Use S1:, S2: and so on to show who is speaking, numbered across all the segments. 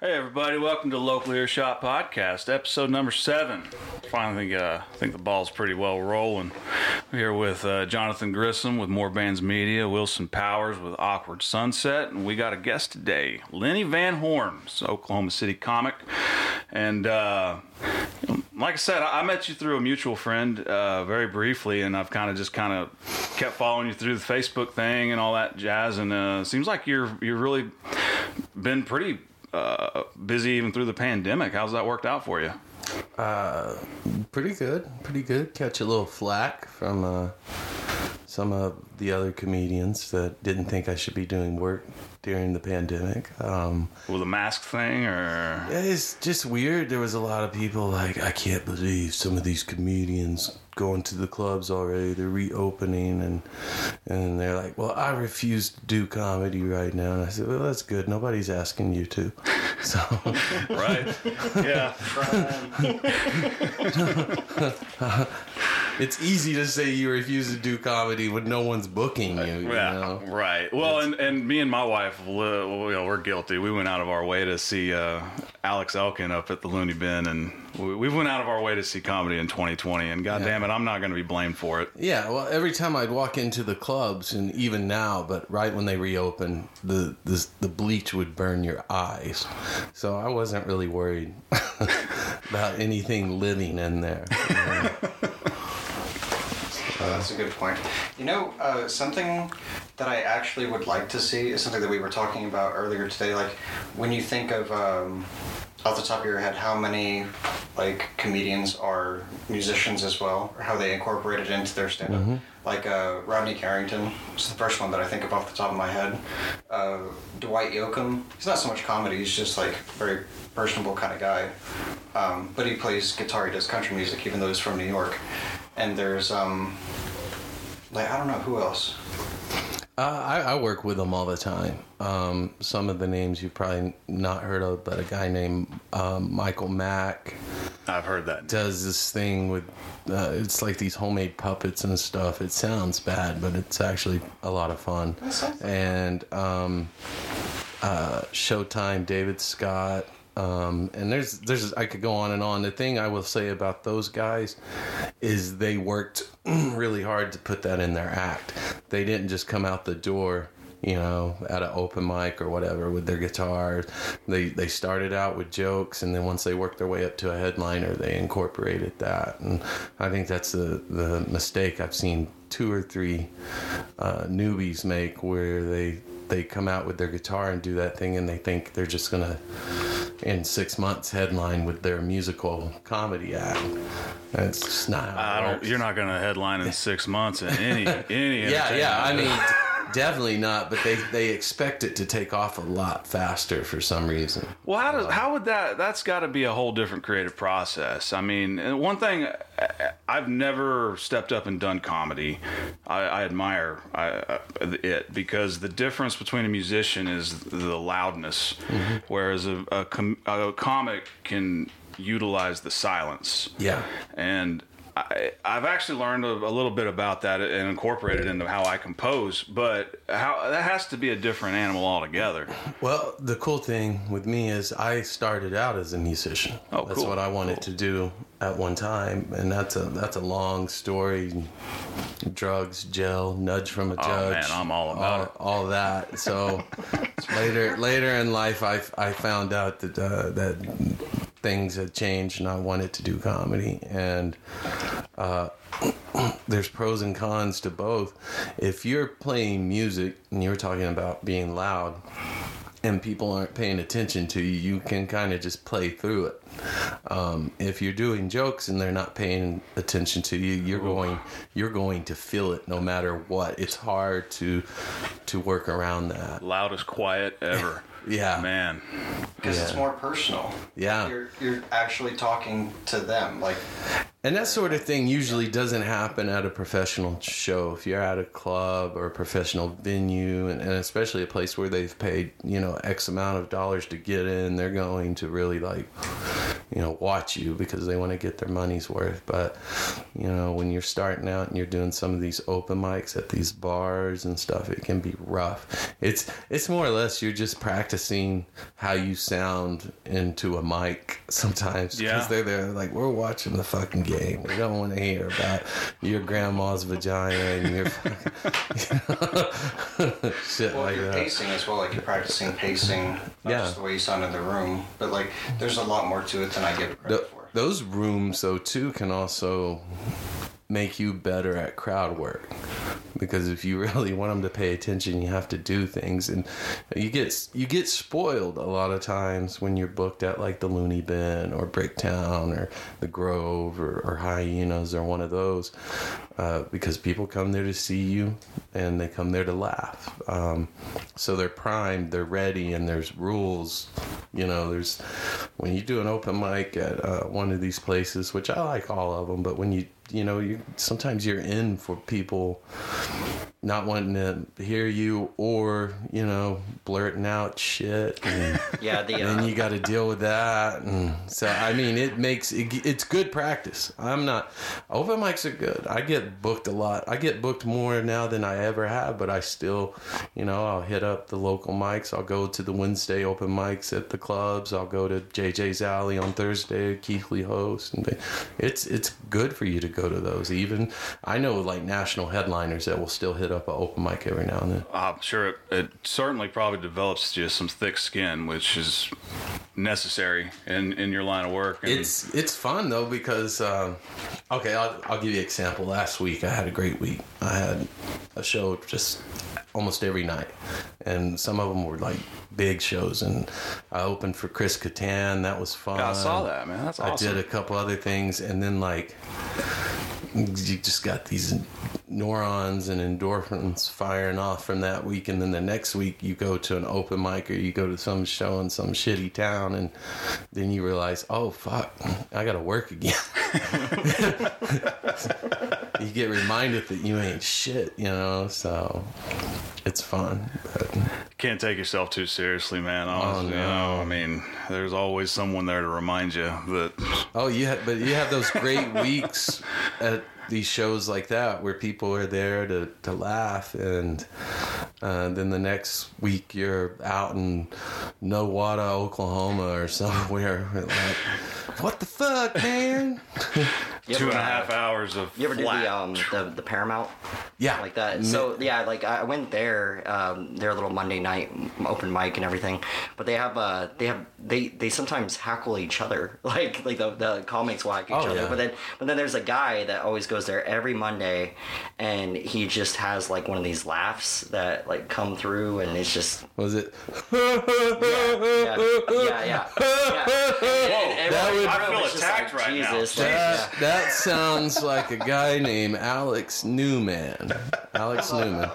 S1: Hey everybody, welcome to Local Earshot Podcast, episode number seven. Finally, uh, I think the ball's pretty well rolling. We're here with uh, Jonathan Grissom with More Bands Media, Wilson Powers with Awkward Sunset, and we got a guest today, Lenny Van Horn, Oklahoma City comic. And uh, like I said, I met you through a mutual friend uh, very briefly, and I've kind of just kind of kept following you through the Facebook thing and all that jazz. And uh, seems like you're you're really been pretty uh, busy even through the pandemic. How's that worked out for you?
S2: Uh, pretty good, pretty good. Catch a little flack from uh, some of the other comedians that didn't think I should be doing work during the pandemic. Um,
S1: With the mask thing, or
S2: it's just weird. There was a lot of people like, I can't believe some of these comedians going to the clubs already. They're reopening, and and they're like, well, I refuse to do comedy right now. And I said, well, that's good. Nobody's asking you to. So
S1: right? yeah.
S2: it's easy to say you refuse to do comedy when no one's booking you. you
S1: Yeah,
S2: know?
S1: right. Well, and, and me and my wife, we- you know, we're guilty. We went out of our way to see uh, Alex Elkin up at the Looney Bin, and we, we went out of our way to see comedy in 2020. And God damn it, I'm not going to be blamed for it.
S2: Yeah, well, every time I'd walk into the clubs, and even now, but right when they reopen, the the, the bleach would burn your eyes. So I wasn't really worried about anything living in there. you know?
S3: Oh, that's a good point. You know, uh, something that I actually would like to see is something that we were talking about earlier today. Like, when you think of, um, off the top of your head, how many, like, comedians are musicians as well, or how they incorporate it into their stand up. Like, uh, Rodney Carrington is the first one that I think of off the top of my head. Uh, Dwight Yoakam, he's not so much comedy, he's just, like, very personable kind of guy. Um, but he plays guitar, he does country music, even though he's from New York. And there's, um, like, I don't know who else.
S2: Uh, I, I work with them all the time. Um, some of the names you've probably not heard of, but a guy named um, Michael Mack.
S1: I've heard that.
S2: does this thing with uh, it's like these homemade puppets and stuff. It sounds bad, but it's actually a lot of fun. And um, uh, Showtime, David Scott. Um, and there's there's I could go on and on. The thing I will say about those guys is they worked really hard to put that in their act. They didn't just come out the door you know, at an open mic or whatever with their guitars. They they started out with jokes, and then once they worked their way up to a headliner, they incorporated that. And I think that's the the mistake I've seen two or three uh, newbies make, where they they come out with their guitar and do that thing, and they think they're just gonna in six months headline with their musical comedy act. That's just not.
S1: I don't. You're not going to headline in six months in any any.
S2: Yeah, yeah. I mean, definitely not. But they they expect it to take off a lot faster for some reason.
S1: Well, how does how would that? That's got to be a whole different creative process. I mean, one thing I've never stepped up and done comedy. I, I admire I, uh, it because the difference between a musician is the loudness, whereas a, a, com- a comic can utilize the silence.
S2: Yeah.
S1: and I, I've actually learned a, a little bit about that and incorporated into how I compose. But how that has to be a different animal altogether.
S2: Well, the cool thing with me is I started out as a musician.
S1: Oh,
S2: that's
S1: cool,
S2: what I wanted
S1: cool.
S2: to do at one time, and that's a that's a long story. Drugs, jail, nudge from a judge.
S1: Oh, man, I'm all about
S2: all,
S1: it.
S2: all that. So later later in life, I I found out that uh, that things had changed, and I wanted to do comedy, and uh, there's pros and cons to both. If you're playing music and you're talking about being loud and people aren't paying attention to you, you can kind of just play through it. Um, if you're doing jokes and they're not paying attention to you, you're going you're going to feel it no matter what. It's hard to to work around that.
S1: Loudest quiet ever.
S2: Yeah.
S1: man.
S3: Because it's more personal.
S2: Yeah.
S3: You're, you're actually talking to them. Like,
S2: And that sort of thing usually doesn't happen at a professional show. If you're at a club or a professional venue, and, and especially a place where they've paid, you know, X amount of dollars to get in, they're going to really like, you know, watch you because they want to get their money's worth. But, you know, when you're starting out and you're doing some of these open mics at these bars and stuff, it can be rough. It's it's more or less you're just practicing how you sound into a mic sometimes
S1: Yeah.
S2: because they're there like we're watching the fucking game. We don't want to hear about your grandma's vagina and your fucking shit
S3: Well,
S2: like
S3: you're
S2: that.
S3: pacing as well. Like you're practicing pacing, not
S2: Yeah.
S3: just the way you sound in the room, but like there's a lot more to it than I give it credit
S2: Th-
S3: for.
S2: those rooms though too can also make you better at crowd work. Because if you really want them to pay attention you have to do things. And you get you get spoiled a lot of times when you're booked at like the looney bin or bricktown or the grove or, or hyenas or one of those uh, because people come there to see you and they come there to laugh. Um, so they're primed they're ready and there's rules. You know there's when you do an open mic at uh, one of these places which i like all of them but when you you know you sometimes you're in for people not wanting to hear you or you know blurting out shit. And
S4: Yeah, the uh,
S2: then you got to deal with that. And so i mean it makes it, it's good practice. I'm not open mics are good. I get booked a lot. I get booked more now than i ever have but i still you know i'll hit up the local mics. I'll go to the wednesday open mics at the clubs. I'll go to jj's alley on thursday keithley host and it's it's good for you to go to those. Even i know like national headliners that will still hit up an open mic every now and then
S1: I'm sure it, it certainly probably develops just some thick skin, which is necessary in, in your line of work. And
S2: It's it's fun though because um, okay, I'll, I'll give you an example. Last week I had a great week. I had a show just almost every night, and some of them were like big shows. And I opened for Chris Kattan. That was fun.
S1: Yeah, I saw that, man. That's awesome.
S2: I did a couple other things, and then like you just got these neurons and endorphins firing off from that week and then the next week you go to an open mic or you go to some show in some shitty town and then you realize oh fuck i gotta work again you get reminded that you ain't shit you know so it's fun but
S1: Can't take yourself too seriously, man. Oh, honestly,
S2: Oh, no.
S1: know, I mean, there's always someone there to remind you that.
S2: Oh, you have, but you have those great weeks at these shows like that where people are there to, to laugh, and uh, then the next week you're out in Nowata, Oklahoma, or somewhere. Like, what the fuck, man?
S4: you
S1: Two
S4: ever,
S1: and a
S4: uh,
S1: hours of
S4: You ever did
S1: flat.
S4: the um the, the Paramount
S2: Yeah,
S4: like that? So yeah, like I went there, um, their little Monday night open mic and everything. But they have uh they have they they sometimes hackle each other, like like the the comics whack each
S2: Oh,
S4: other.
S2: yeah.
S4: But then but then there's a guy that always goes there every Monday, and he just has like one of these laughs that like come through, and it's just
S2: was it?
S4: yeah yeah yeah. yeah. And
S2: that would-
S1: I feel
S4: everyone's just
S1: attacked right now.
S4: Jesus, like,
S2: That,
S4: yeah.
S2: that sounds like a guy named Alex Newman. Alex Newman.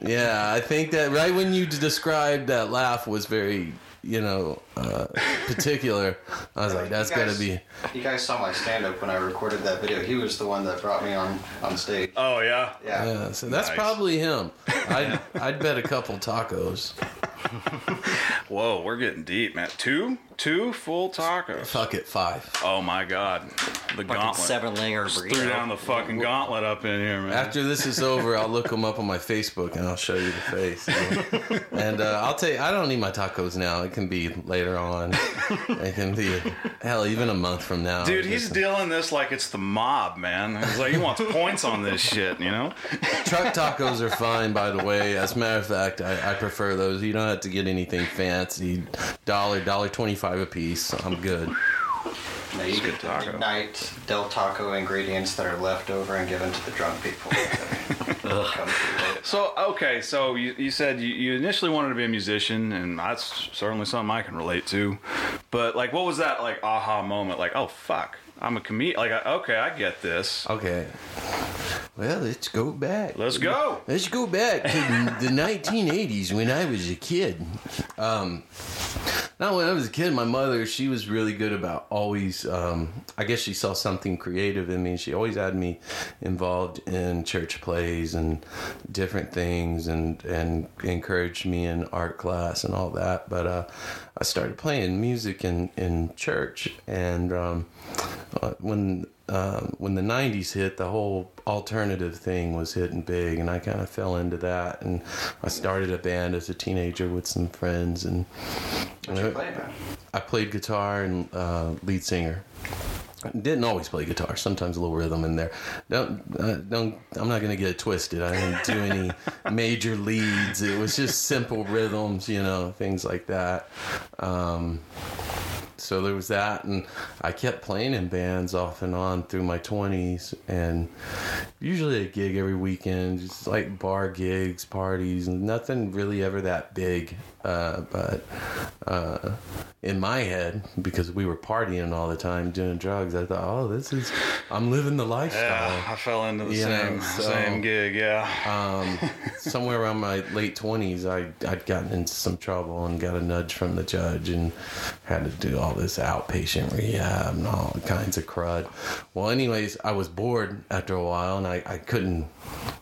S2: Yeah, I think that right when you described that laugh was very, you know, uh, particular. I was like, that's
S3: You
S2: got to be.
S3: You guys saw my stand up when I recorded that video. He was the one that brought me on on stage.
S1: Oh yeah.
S3: Yeah.
S2: Yeah, so that's
S1: Nice.
S2: probably him. I'd, I'd bet a couple tacos.
S1: Whoa, we're getting deep, man. Two, two full tacos.
S2: Fuck it, five.
S1: Oh my god, the
S4: Fucking
S1: gauntlet.
S4: seven layer
S1: Just threw down the fucking gauntlet up in here, man.
S2: After this is over, I'll look them up on my Facebook and I'll show you the face. and uh, I'll tell you, I don't need my tacos now. It can be later on. It can be, hell, even a month from now.
S1: Dude, he's
S2: Just-
S1: dealing this like it's the mob, man. He's like he wants points on this shit, you know?
S2: Truck tacos are fine, by the way. As a matter of fact, I, I prefer those. You don't have to get anything fancy. Dollar, dollar twenty-five a piece. I'm good.
S3: No, you get
S1: taco.
S3: midnight Del Taco ingredients that are left over and given to the drunk people. Come through later.
S1: So okay, so you, you said you, you initially wanted to be a musician, and that's certainly something I can relate to. But like, what was that like aha moment? Like, oh fuck, I'm a comedian. Like, okay, I get this.
S2: Okay. Well, let's go back.
S1: Let's go.
S2: Let's go back to the 1980s when I was a kid. Um, Now, when I was a kid, my mother, she was really good about always, um, I guess she saw something creative in me. She always had me involved in church plays and different things and, and encouraged me in art class and all that. But uh, I started playing music in, in church. And um, uh, when um, when the 90s hit, the whole alternative thing was hitting big, and I kind of fell into that. And I started a band as a teenager with some friends, and
S3: you play.
S2: I played guitar and uh, lead singer. Didn't always play guitar. Sometimes a little rhythm in there. Don't uh, don't. I'm not gonna get it twisted. I didn't do any major leads. It was just simple rhythms, you know, things like that. Um, so there was that, and I kept playing in bands off and on through my 20s, and usually a gig every weekend, just like bar gigs, parties, and nothing really ever that big. Uh, but uh, in my head, because we were partying all the time, doing drugs, I thought, oh, this is, I'm living the lifestyle.
S1: Yeah, I fell into the
S2: You
S1: same
S2: so-
S1: same gig. Yeah.
S2: Um, somewhere around my late twenties, I I'd gotten into some trouble and got a nudge from the judge and had to do all this outpatient rehab and all kinds of crud. Well, anyways, I was bored after a while and I, I couldn't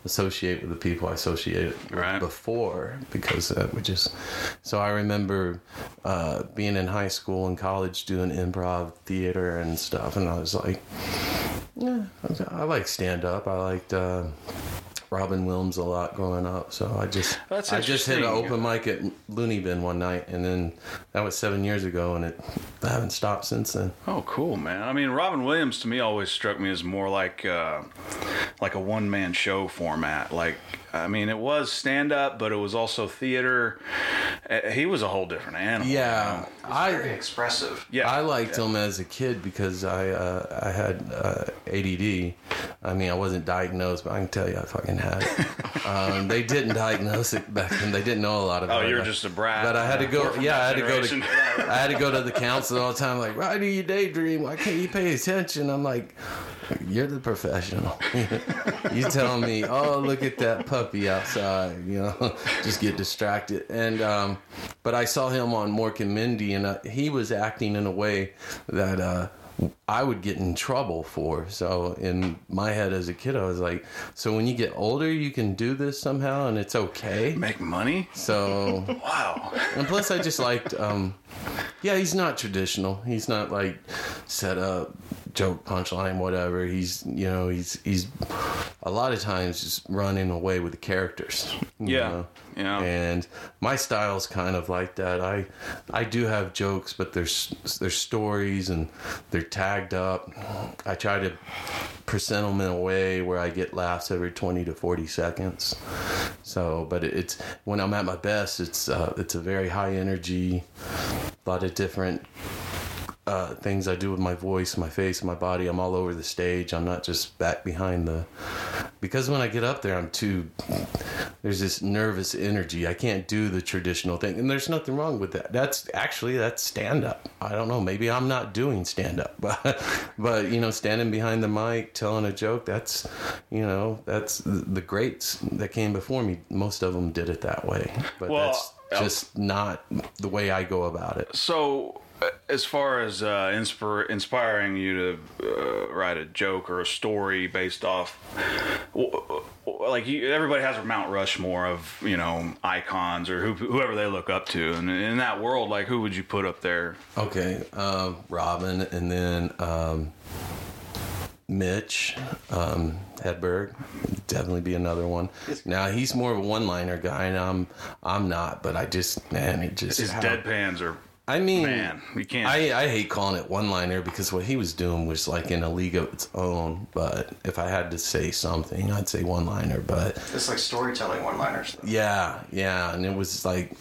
S2: associate with the people I associated with
S1: Right.
S2: before because uh, we just. So I remember uh, being in high school and college doing improv theater and stuff, and I was like, yeah, I like stand up. I liked. Uh, Robin Williams a lot growing up, so I just I just hit an open mic at Looney Bin one night, and then that was seven years ago, and it I haven't stopped since then.
S1: Oh, cool, man. I mean, Robin Williams to me always struck me as more like uh, like a one man show format. Like, I mean, it was stand up, but it was also theater. Uh, He was a whole different animal.
S2: Yeah,
S3: Very
S2: I
S3: expressive.
S1: yeah.
S2: I liked him as a kid because I uh, I had uh, ADD. I mean, I wasn't diagnosed, but I can tell you I fucking had it. um, they didn't diagnose it back then. They didn't know a lot
S1: Oh,
S2: about it.
S1: Oh, you were just a brat.
S2: But I had to go. Yeah, I had to go to. I had to go to the counselor all the time. Like, why do you daydream? Why can't you pay attention? I'm like, you're the professional. you tell me, oh, look at that puppy outside. You know, just get distracted. And um, but I saw him on Mork and Mindy, and uh, he was acting in a way that. Uh, I would get in trouble for. So in my head as a kid, I was like, so when you get older, you can do this somehow, and it's okay.
S1: Make money?
S2: So
S1: Wow.
S2: and plus, I just liked. Um, yeah, he's not traditional. He's not like set up, joke, punchline, whatever. He's you know he's he's a lot of times just running away with the characters.
S1: Yeah,
S2: know?
S1: yeah.
S2: And my style's kind of like that. I I do have jokes, but there's there's stories and they're up. I try to present them in a way where I get laughs every 20 to 40 seconds. So, but it's when I'm at my best, it's uh, it's a very high energy, a lot of different uh, things I do with my voice, my face, my body. I'm all over the stage. I'm not just back behind the. Because when I get up there, I'm too. There's this nervous energy. I can't do the traditional thing, and there's nothing wrong with that. That's actually that's stand up. I don't know. Maybe I'm not doing stand up, but but you know, standing behind the mic, telling a joke. That's you know, that's the greats that came before me. Most of them did it that way, but
S1: Well,
S2: that's just not the way I go about it.
S1: So, as far as uh, inspir- inspiring you to uh, write a joke or a story based off, like you, everybody has a Mount Rushmore of you know icons or who, whoever they look up to, and in that world, like who would you put up there?
S2: Okay, um, Robin, and then um, Mitch um, Hedberg, definitely be another one. Now he's more of a one-liner guy, and I'm I'm not. But I just man, it just
S1: His deadpans are
S2: I mean,
S1: man, you can't.
S2: I, I hate calling it one-liner because what he was doing was like in a league of its own. But if I had to say something, I'd say one-liner. But
S3: It's like storytelling one-liners.
S2: Yeah, yeah, and it was like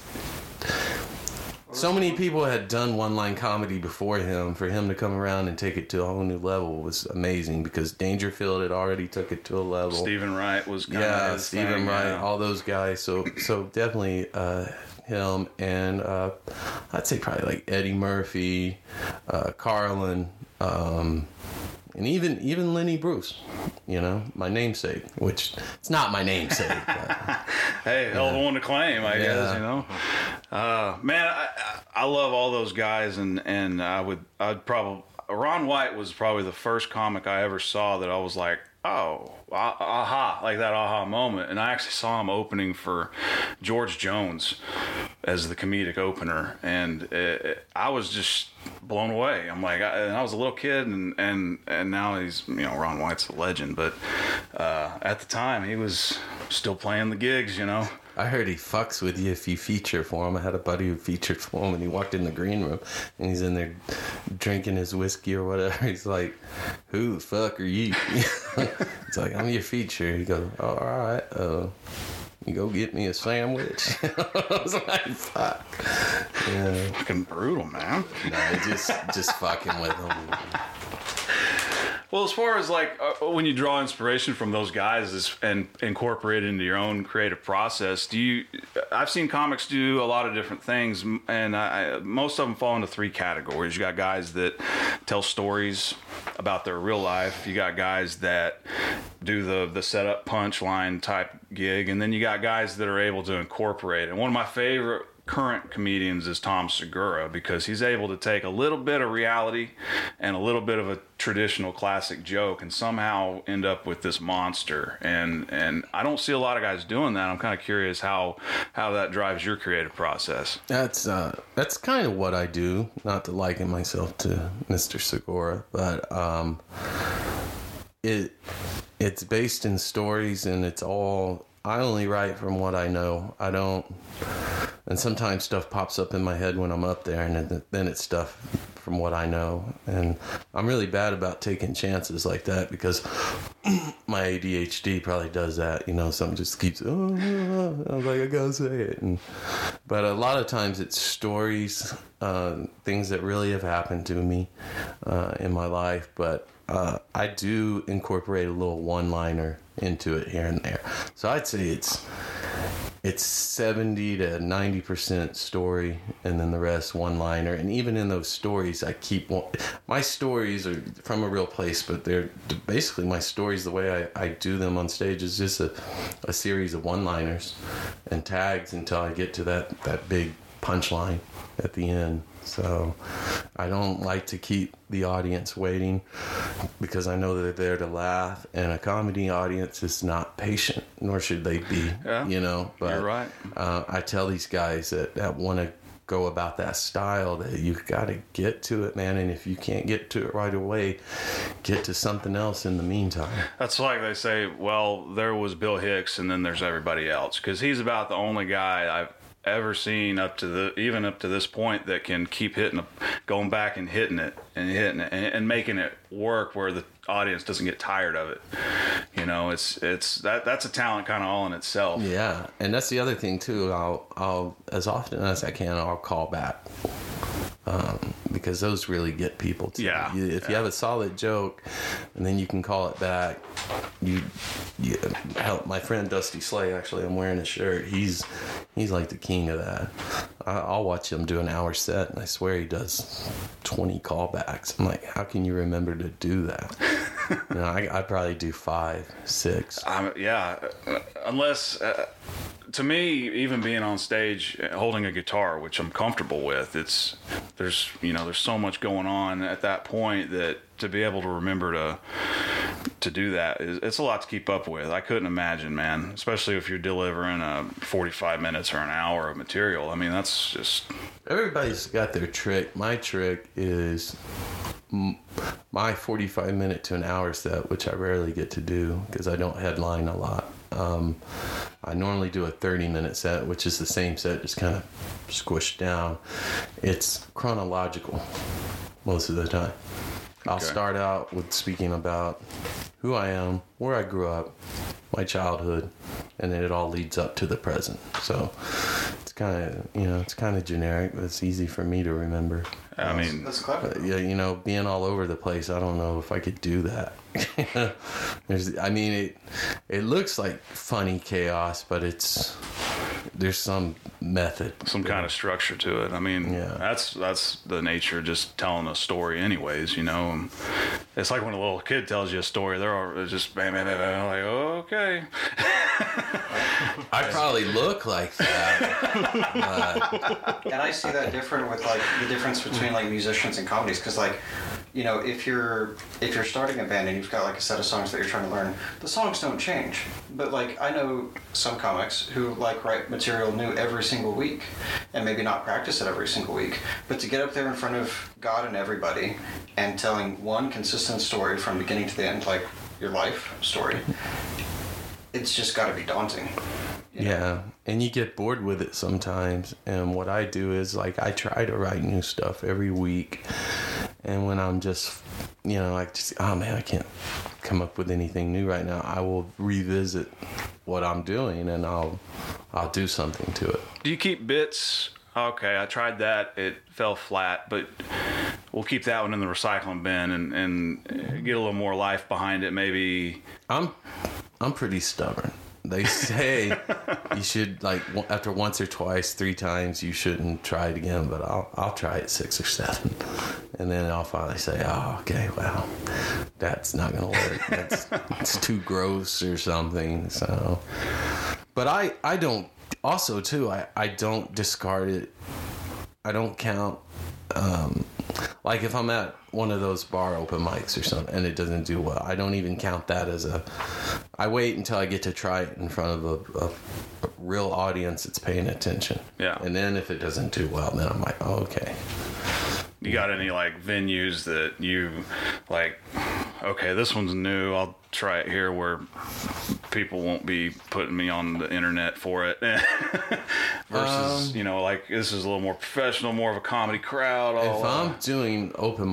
S2: so many people had done one line comedy before him. For him to come around and take it to a whole new level was amazing because Dangerfield had already took it to a level.
S1: Steven Wright was kind
S2: yeah,
S1: of
S2: Steven
S1: thing,
S2: Wright,
S1: yeah.
S2: all those guys. So so definitely uh, him and uh, I'd say probably like Eddie Murphy, uh, Carlin. Um, and even even Lenny Bruce, you know, my namesake, which it's not my namesake. But,
S1: Hey, hell of a one to claim, I guess. You know, uh, man, I, I love all those guys, and and I would I'd probably Ron White was probably the first comic I ever saw that I was like, oh, aha, like that aha moment. And I actually saw him opening for George Jones as the comedic opener, and it, it- I was just blown away. I'm like, I, and I was a little kid, and and and now he's you know Ron White's a legend, but uh, at the time he was still playing the gigs, you know.
S2: I heard he fucks with you if you feature for him. I had a buddy who featured for him, and he walked in the green room, and he's in there drinking his whiskey or whatever. He's like, "Who the fuck are you?" it's like, "I'm your feature." He goes, oh, "All right, uh, you go get me a sandwich." I was like, "Fuck." Yeah,
S1: Fucking brutal, man.
S2: no, just just fucking with him.
S1: Well, as far as like uh, when you draw inspiration from those guys and incorporate it into your own creative process, do you? I've seen comics do a lot of different things, and I- most of them fall into three categories. You got guys that tell stories about their real life. You got guys that do the the setup punchline type gig, and then you got guys that are able to incorporate. And one of my favorite current comedians is Tom Segura because he's able to take a little bit of reality and a little bit of a traditional classic joke and somehow end up with this monster and and I don't see a lot of guys doing that. I'm kind of curious how how that drives your creative process.
S2: That's uh, that's kind of what I do. Not to liken myself to Mr. Segura, but um, it it's based in stories, and it's all I only write from what I know. I don't, and sometimes stuff pops up in my head when I'm up there, and then, it's stuff from what I know. And I'm really bad about taking chances like that because my ADHD probably does that. You know, something just keeps. Oh, I was like, I gotta say it. And, but a lot of times it's stories, uh, things that really have happened to me uh, in my life. But uh, I do incorporate a little one-liner into it here and there. So I'd say it's it's 70 to 90% story and then the rest one liner and even in those stories i keep my stories are from a real place but they're basically my stories the way i, I do them on stage is just a, a series of one liners and tags until i get to that, that big punchline at the end so i don't like to keep the audience waiting because i know they're there to laugh and a comedy audience is not patient nor should they be
S1: Yeah.
S2: you know but
S1: You're right.
S2: uh, I tell these guys that, that want to go about that style that you've got to get to it, man. And if you can't get to it right away, get to something else in the meantime.
S1: That's like they say, well, there was Bill Hicks and then there's everybody else because he's about the only guy I've ever seen up to the even up to this point that can keep hitting going back and hitting it and hitting it and, and making it work where the audience doesn't get tired of it you know it's it's that that's a talent kind of all in itself
S2: Yeah, and that's the other thing too. I'll I'll as often as I can I'll call back. Um, because those really get people too.
S1: Yeah,
S2: You- if you have a solid joke, and then you can call it back, you, you help. My friend Dusty Slay, actually, I'm wearing a shirt. He's he's like the king of that. I, I'll watch him do an hour set, and I swear he does 20 callbacks. I'm like, how can you remember to do that? know, I I probably do five, six.
S1: Yeah, unless uh, to me, even being on stage holding a guitar, which I'm comfortable with, it's there's you know there's so much going on at that point that to be able to remember to to do that is it's a lot to keep up with. I couldn't imagine, man, especially if you're delivering a 45 minutes or an hour of material. I mean, that's just
S2: Everybody's got their trick. My trick is my 45 minute to an hour set, which I rarely get to do because I don't headline a lot. Um, I normally do a 30 minute set, which is the same set, just kind of squished down. It's chronological most of the time. I'll
S1: Okay.
S2: start out with speaking about who I am, where I grew up, my childhood, and then it all leads up to the present. So it's kind of, you know, it's kind of generic, but it's easy for me to remember.
S1: I mean,
S3: That's clever.
S2: But yeah, you know, being all over the place, I don't know if I could do that. There's, I mean, it it looks like funny chaos, but it's there's some method.
S1: some kind of structure to it. I mean,
S2: Yeah.
S1: that's that's the nature of just telling a story, anyways. You know, it's like when a little kid tells you a story. They're all it's just bam, bam, bam, bam. Like, okay,
S2: I probably look like that.
S3: and I see that different with like the difference between like musicians and comedies because like you know if you're if you're starting a band and you've got like a set of songs that you're trying to learn the songs don't change but like I know some comics who like write material new every single week and maybe not practice it every single week but to get up there in front of God and everybody and telling one consistent story from beginning to the end like your life story it's just got to be daunting you know?
S2: Yeah, and you get bored with it sometimes. And what I do is like I try to write new stuff every week. And when I'm just, you know, like just oh man, I can't come up with anything new right now. I will revisit what I'm doing and I'll I'll do something to it.
S1: Do you keep bits? Okay, I tried that. It fell flat, but we'll keep that one in the recycling bin and, and get a little more life behind it. Maybe
S2: I'm I'm pretty stubborn. They say you should like w- after once or twice, three times, you shouldn't try it again. But I'll I'll try it six or seven, and then I'll finally say, oh, okay, well, that's not gonna work. That's it's too gross or something. So, but I I don't. Also, too, I I don't discard it. I don't count. Um, like if I'm at one of those bar open mics or something and it doesn't do well, I don't even count that as a. I wait until I get to try it in front of a, a, a real audience that's paying attention.
S1: Yeah.
S2: And then if it doesn't do well, then I'm like, oh, okay.
S1: you got any like venues that you like okay this one's new i'll try it here where people won't be putting me on the internet for it versus um, you know like this is a little more professional more of a comedy crowd
S2: If I'm doing open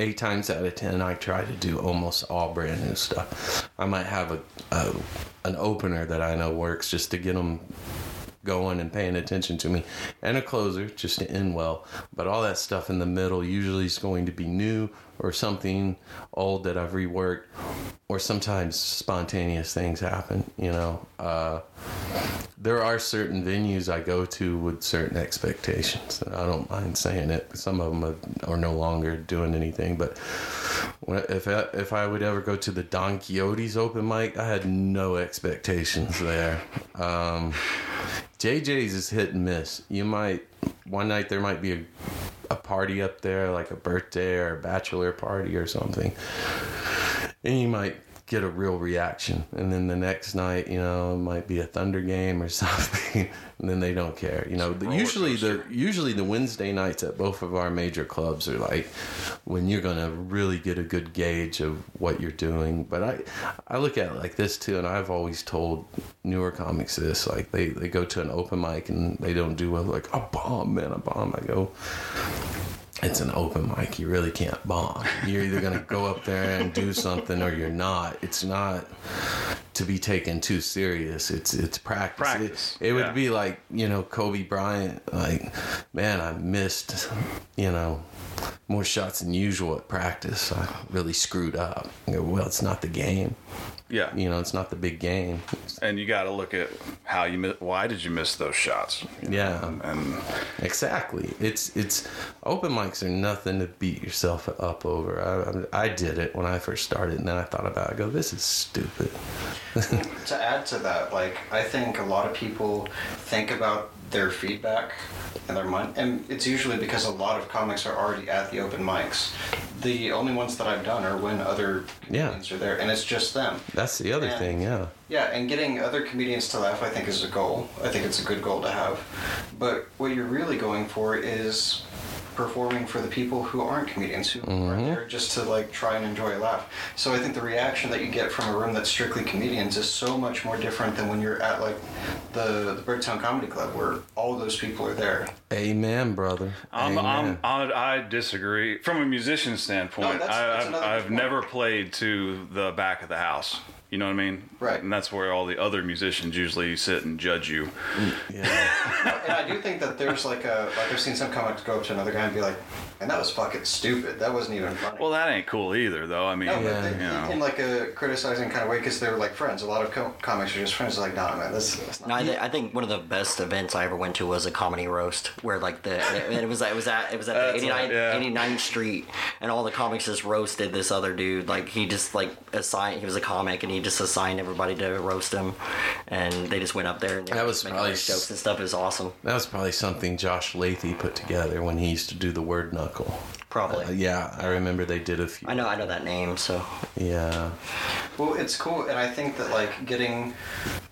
S2: eight times out of ten, I try to do almost all brand new stuff. I might have a, a an opener that I know works just to get them going and paying attention to me, and a closer just to end well. But all that stuff in the middle usually is going to be new or something old that I've reworked, or sometimes spontaneous things happen. You know. Uh, there are certain venues I go to with certain expectations. I don't mind saying it. Some of them are, are no longer doing anything, but if I, if I would ever go to the Don Quixote's open mic, I had no expectations there. Um, JJ's is hit and miss. You might one night there might be a, a party up there, like a birthday or a bachelor party or something, and you might get a real reaction. And then the next night, you know, it might be a Thunder game or something, and then they don't care. You know, the, usually the usually the Wednesday nights at both of our major clubs are like when you're gonna really get a good gauge of what you're doing. But I I look at it like this too, and I've always told newer comics this like they they go to an open mic and they don't do well like a bomb man a bomb. I go it's an open mic. You really can't bomb. You're either going to go up there and do something or you're not. It's not to be taken too serious. It's it's practice.
S1: Practice,
S2: It, it would be like, you know, Kobe Bryant like, man, I missed, you know, more shots than usual at practice. I really screwed up. Go, well, it's not the game.
S1: Yeah
S2: You know, it's not the big game.
S1: and you got to look at how you miss why did you miss those shots you know?
S2: Yeah.
S1: and
S2: Exactly. It's it's open mics are nothing to beat yourself up over. I, I, I did it when I first started, and then I thought about. it. I go, this is stupid.
S3: to add to that, like I think a lot of people think about their feedback and their mind, and it's usually because a lot of comics are already at the open mics. The only ones that I've done are when other
S2: Yeah.
S3: comedians are there, and it's just them.
S2: That's the other
S3: Yeah.
S2: thing. Yeah.
S3: Yeah, and getting other comedians to laugh, I think, is a goal. I think it's a good goal to have. But what you're really going for is performing for the people who aren't comedians, who are there mm-hmm. just to like try and enjoy a laugh. So I think the reaction that you get from a room that's strictly comedians is so much more different than when you're at like the the Bricktown Comedy Club, where all those people are there.
S2: Amen, brother.
S1: I'm,
S2: Amen.
S1: I'm, I, I disagree. From a musician standpoint,
S3: No, that's-
S1: I,
S3: that's
S1: I've, I've never played to the back of the house. You know what I mean?
S3: Right.
S1: And that's where all the other musicians usually sit and judge you.
S2: Mm, yeah.
S3: and I do think that there's like a like I've seen some comics go up to another guy and be like, and that was fucking stupid. That wasn't even funny.
S1: Well, that ain't cool either, though. I mean,
S3: no, but
S2: Yeah.
S3: they-
S1: you know.
S3: in like a criticizing kind of way because they're like friends. A lot of co- comics are just friends. Like, nah, man, that's, that's not.
S4: No, I, th- I think one of the best events I ever went to was a comedy roast where like the it was it was at it was at the 89,
S1: right, yeah.
S4: 89th Street and all the comics just roasted this other dude like he just like assigned he was a comic and he just assigned everybody to roast him and they just went up there and
S2: That was probably
S4: jokes and stuff. It was awesome.
S2: That was probably something Josh Lathy put together when he used to do the word knuckle.
S4: Probably.
S2: Uh, yeah, I remember they did a few.
S4: I know I know that name so
S2: Yeah.
S3: Well, it's cool, and I think that like getting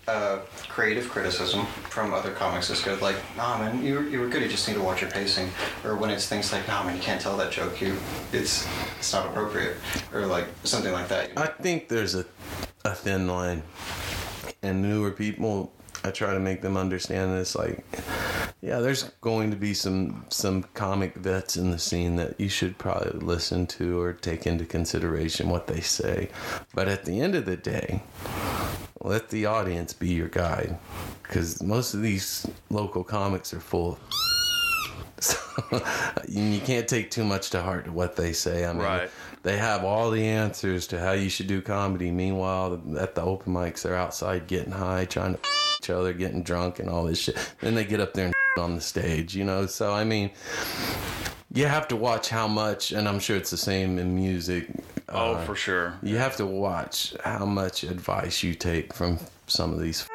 S3: uh, creative criticism from other comics is good. Like, nah, man, you were, you were good. You just need to watch your pacing. Or when it's things like, nah, man, you can't tell that joke. You, it's it's not appropriate. Or like something like that.
S2: I think there's a, a thin line, and newer people. I try to make them understand this. Like, yeah, there's going to be some some comic vets in the scene that you should probably listen to or take into consideration what they say. But at the end of the day, let the audience be your guide, because most of these local comics are full. of So you can't take too much to heart what they say. I mean,
S1: Right.
S2: they have all the answers to how you should do comedy. Meanwhile, at the open mics, they're outside getting high, trying to each other, getting drunk, and all this shit. Then they get up there and on the stage, you know. So I mean, you have to watch how much, and I'm sure it's the same in music.
S1: oh,
S2: uh,
S1: for sure.
S2: you have to watch how much advice you take from some of these.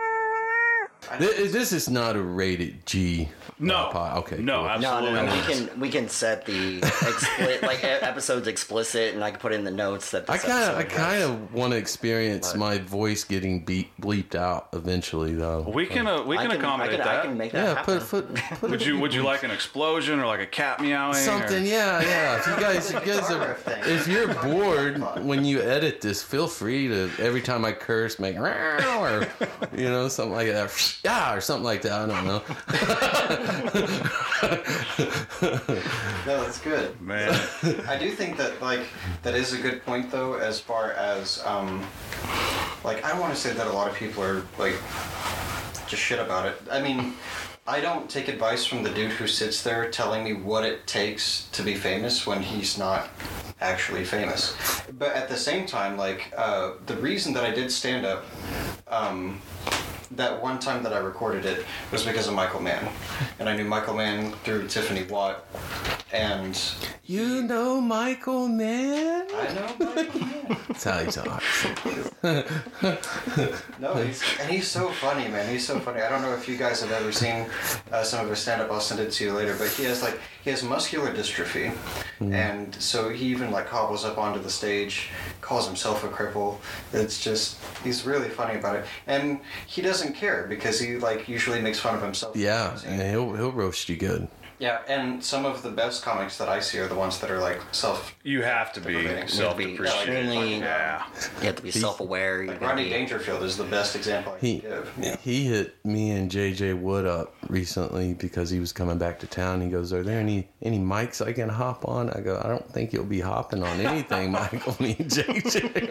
S2: This, this is not a rated G.
S1: No.
S2: uh, pod. Okay.
S1: No,
S2: cool.
S4: no
S1: Absolutely
S4: no no we can we can set the expli- like e- episodes explicit and I can put in the notes that
S2: I kind of, I
S4: episode
S2: kind of want to experience my voice getting beep, bleeped out eventually, though.
S1: We can uh, we
S4: I
S1: can,
S4: can,
S1: accommodate
S4: I can,
S1: that.
S4: I can make that
S2: yeah,
S4: happen.
S2: put, put, put
S1: would you would you like an explosion or like a cat meowing? or-
S2: something? Yeah, yeah. If you guys, if you guys are,
S3: thing.
S2: if you're bored when you edit this, feel free to every time I curse, make or you know something like that, yeah, or something like that. I don't know.
S3: No, that's good.
S1: Man,
S3: I do think that like that is a good point though, as far as um, like I don't want to say that a lot of people are like just shit about it. I mean, I don't take advice from the dude who sits there telling me what it takes to be famous when he's not actually famous. But at the same time, like uh, the reason that I did stand up. Um, that one time that I recorded it was because of Michael Mann, and I knew Michael Mann through Tiffany Watt, and
S2: You know Michael, man.
S3: I know Michael Mann.
S2: That's how he talks.
S3: No, he's, and he's so funny, man. He's so funny. I don't know if you guys have ever seen uh, some of his stand-up. I'll send it to you later. But he has like he has muscular dystrophy, and so he even like hobbles up onto the stage, calls himself a cripple. It's just he's really funny about it, and he doesn't care because he like usually makes fun of himself.
S2: Yeah, and he'll he'll roast you good.
S3: Yeah. And some of the best comics that I see are the ones that are like self.
S1: you have to be
S3: Deprecating.
S1: self-depreciating.
S4: extremely-
S1: Yeah.
S4: You have to be self-aware. You
S3: Like
S4: gotta
S3: Rodney
S4: be,
S3: Dangerfield is the best example I can
S2: He
S3: give. Yeah.
S2: he hit me and JJ Wood up recently because he was coming back to town. He goes, "Are there any any mics I can hop on?" I go, "I don't think you'll be hopping on anything, Michael." Me and JJ.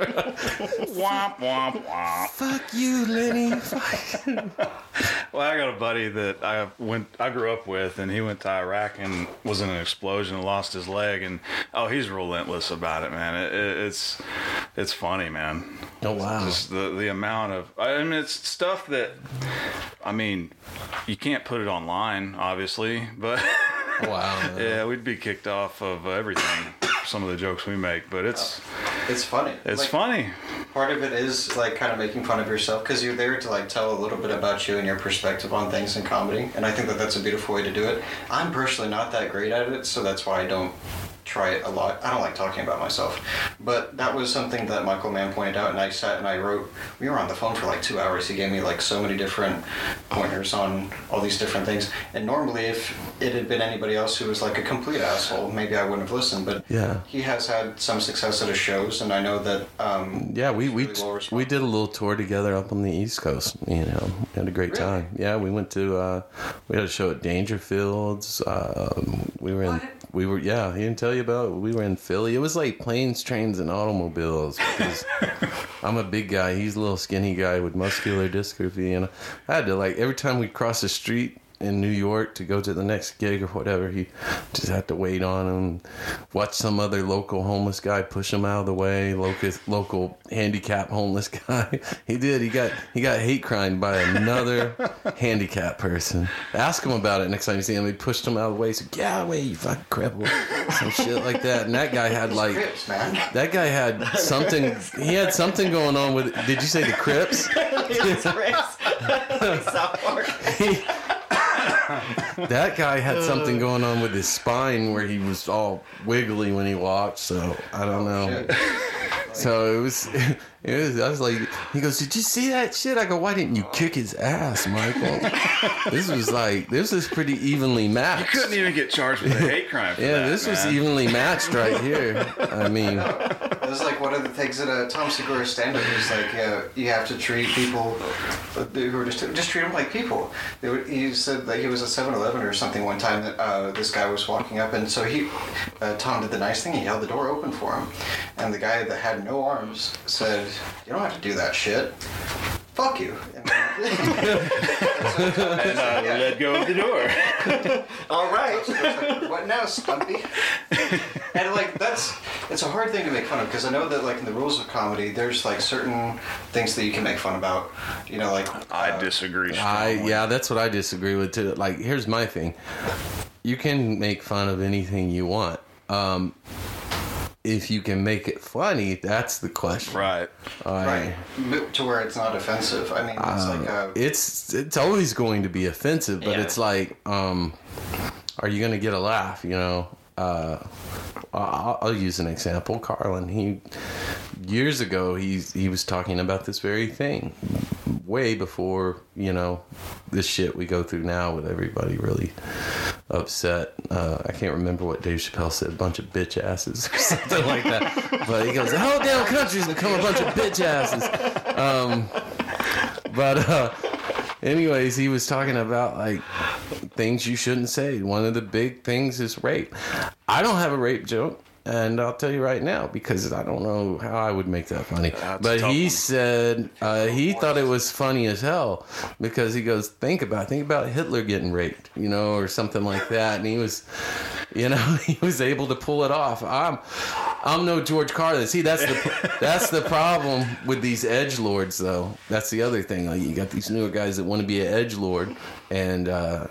S1: Womp womp womp.
S2: Fuck you, Lenny.
S1: Well, I got a buddy that I went, I grew up with, and he went to Iraq and was in an explosion and lost his leg. And oh, he's relentless about it, man. It, it, it's it's funny, man.
S2: Oh wow.
S1: Just the the amount of, I mean, it's stuff that, I mean, you can't put it online, obviously, but
S2: Wow.
S1: yeah, we'd be kicked off of everything. Some of the jokes we make, but it's
S3: It's funny.
S1: it's
S3: Like,
S1: funny.
S3: Part of it is like kind of making fun of yourself because you're there to like tell a little bit about you and your perspective on things in comedy and i think that that's a beautiful way to do it. I'm personally not that great at it so that's why i don't try it a lot i don't like talking about myself but that was something that michael mann pointed out and i sat and i wrote we were on the phone for like two hours he gave me like so many different pointers on all these different things and normally if it had been anybody else who was like a complete asshole maybe i wouldn't have listened but
S2: Yeah.
S3: he has had some success at his shows and i know that um,
S2: Yeah, we we,
S3: really well
S2: we did a little tour together up on the East Coast. You know, had a great
S3: Really?
S2: time. Yeah, we went to uh, we had a show at Dangerfields. Um, we were in we were yeah. He didn't tell you about. It. We were in Philly. It was like planes, trains, and automobiles. Because I'm a big guy. He's a little skinny guy with muscular dystrophy, and I had to like every time we cross the street. In New York to go to the next gig or whatever, he just had to wait on him, watch some other local homeless guy push him out of the way, local local handicap homeless guy. He did. He got he got hate crimed by another handicap person. Ask him about it next time you see him. He pushed him out of the way. He said, "Get out of the way, you fucking cripple," some shit like that. And that guy had like
S3: Crips, man.
S2: that guy had something. He had something going on with. Did you say the Crips?
S4: It's Chris.
S2: That guy had something going on with his spine where he was all wiggly when he walked. So I don't know.
S3: Oh, shit.
S2: So it was. It was. I was like, he goes, "Did you see that shit?" I go, "Why didn't you kick his ass, Michael?" this was like this was pretty evenly matched.
S1: You couldn't even get charged with a hate crime. For
S2: Yeah,
S1: that,
S2: this was evenly matched right here. I mean,
S3: It was like one of the things that uh, Tom Segura stand-up is like uh, you have to treat people who are just just treat them like people. They would, he said that he was at 7-Eleven or something one time that uh, this guy was walking up and so he uh, Tom did the nice thing. He held the door open for him, and the guy that had no arms said, "You don't have to do that shit." Fuck you. And,
S1: And uh, we let go of the door.
S4: All right.
S3: So like, what now, Stumpy? and like that's it's a hard thing to make fun of because I know that like in the rules of comedy, there's like certain things that you can make fun about. You know, like
S1: I
S3: uh,
S1: disagree.
S2: I yeah, that's what I disagree with too. Like, here's my thing: you can make fun of anything you want. Um, if you can make it funny, that's the question.
S1: Right.
S2: I-
S3: right to where it's not offensive. I mean, it's like uh,
S2: it's it's always going to be offensive, but
S4: Yeah.
S2: it's like, um, are you going to get a laugh? You know, uh, I'll, I'll use an example. Carlin, he years ago, he's he was talking about this very thing, way before you know this shit we go through now with everybody really upset. Uh, I can't remember what Dave Chappelle said, a bunch of bitch asses or something like that. But he goes, the whole damn country's become a bunch of bitch asses. Um, but uh, anyways, he was talking about like things you shouldn't say. One of the big things is rape. I don't have a rape joke. And I'll tell you right now because I don't know how I would make that funny.
S1: That's
S2: but he
S1: one.
S2: said uh, he thought it was funny as hell because he goes, think about think about Hitler getting raped, you know, or something like that. And he was, you know, he was able to pull it off. I'm, I'm no George Carlin. See, that's the that's the problem with these edge lords, though. That's the other thing. Like you got these newer guys that want to be an edge lord, and uh,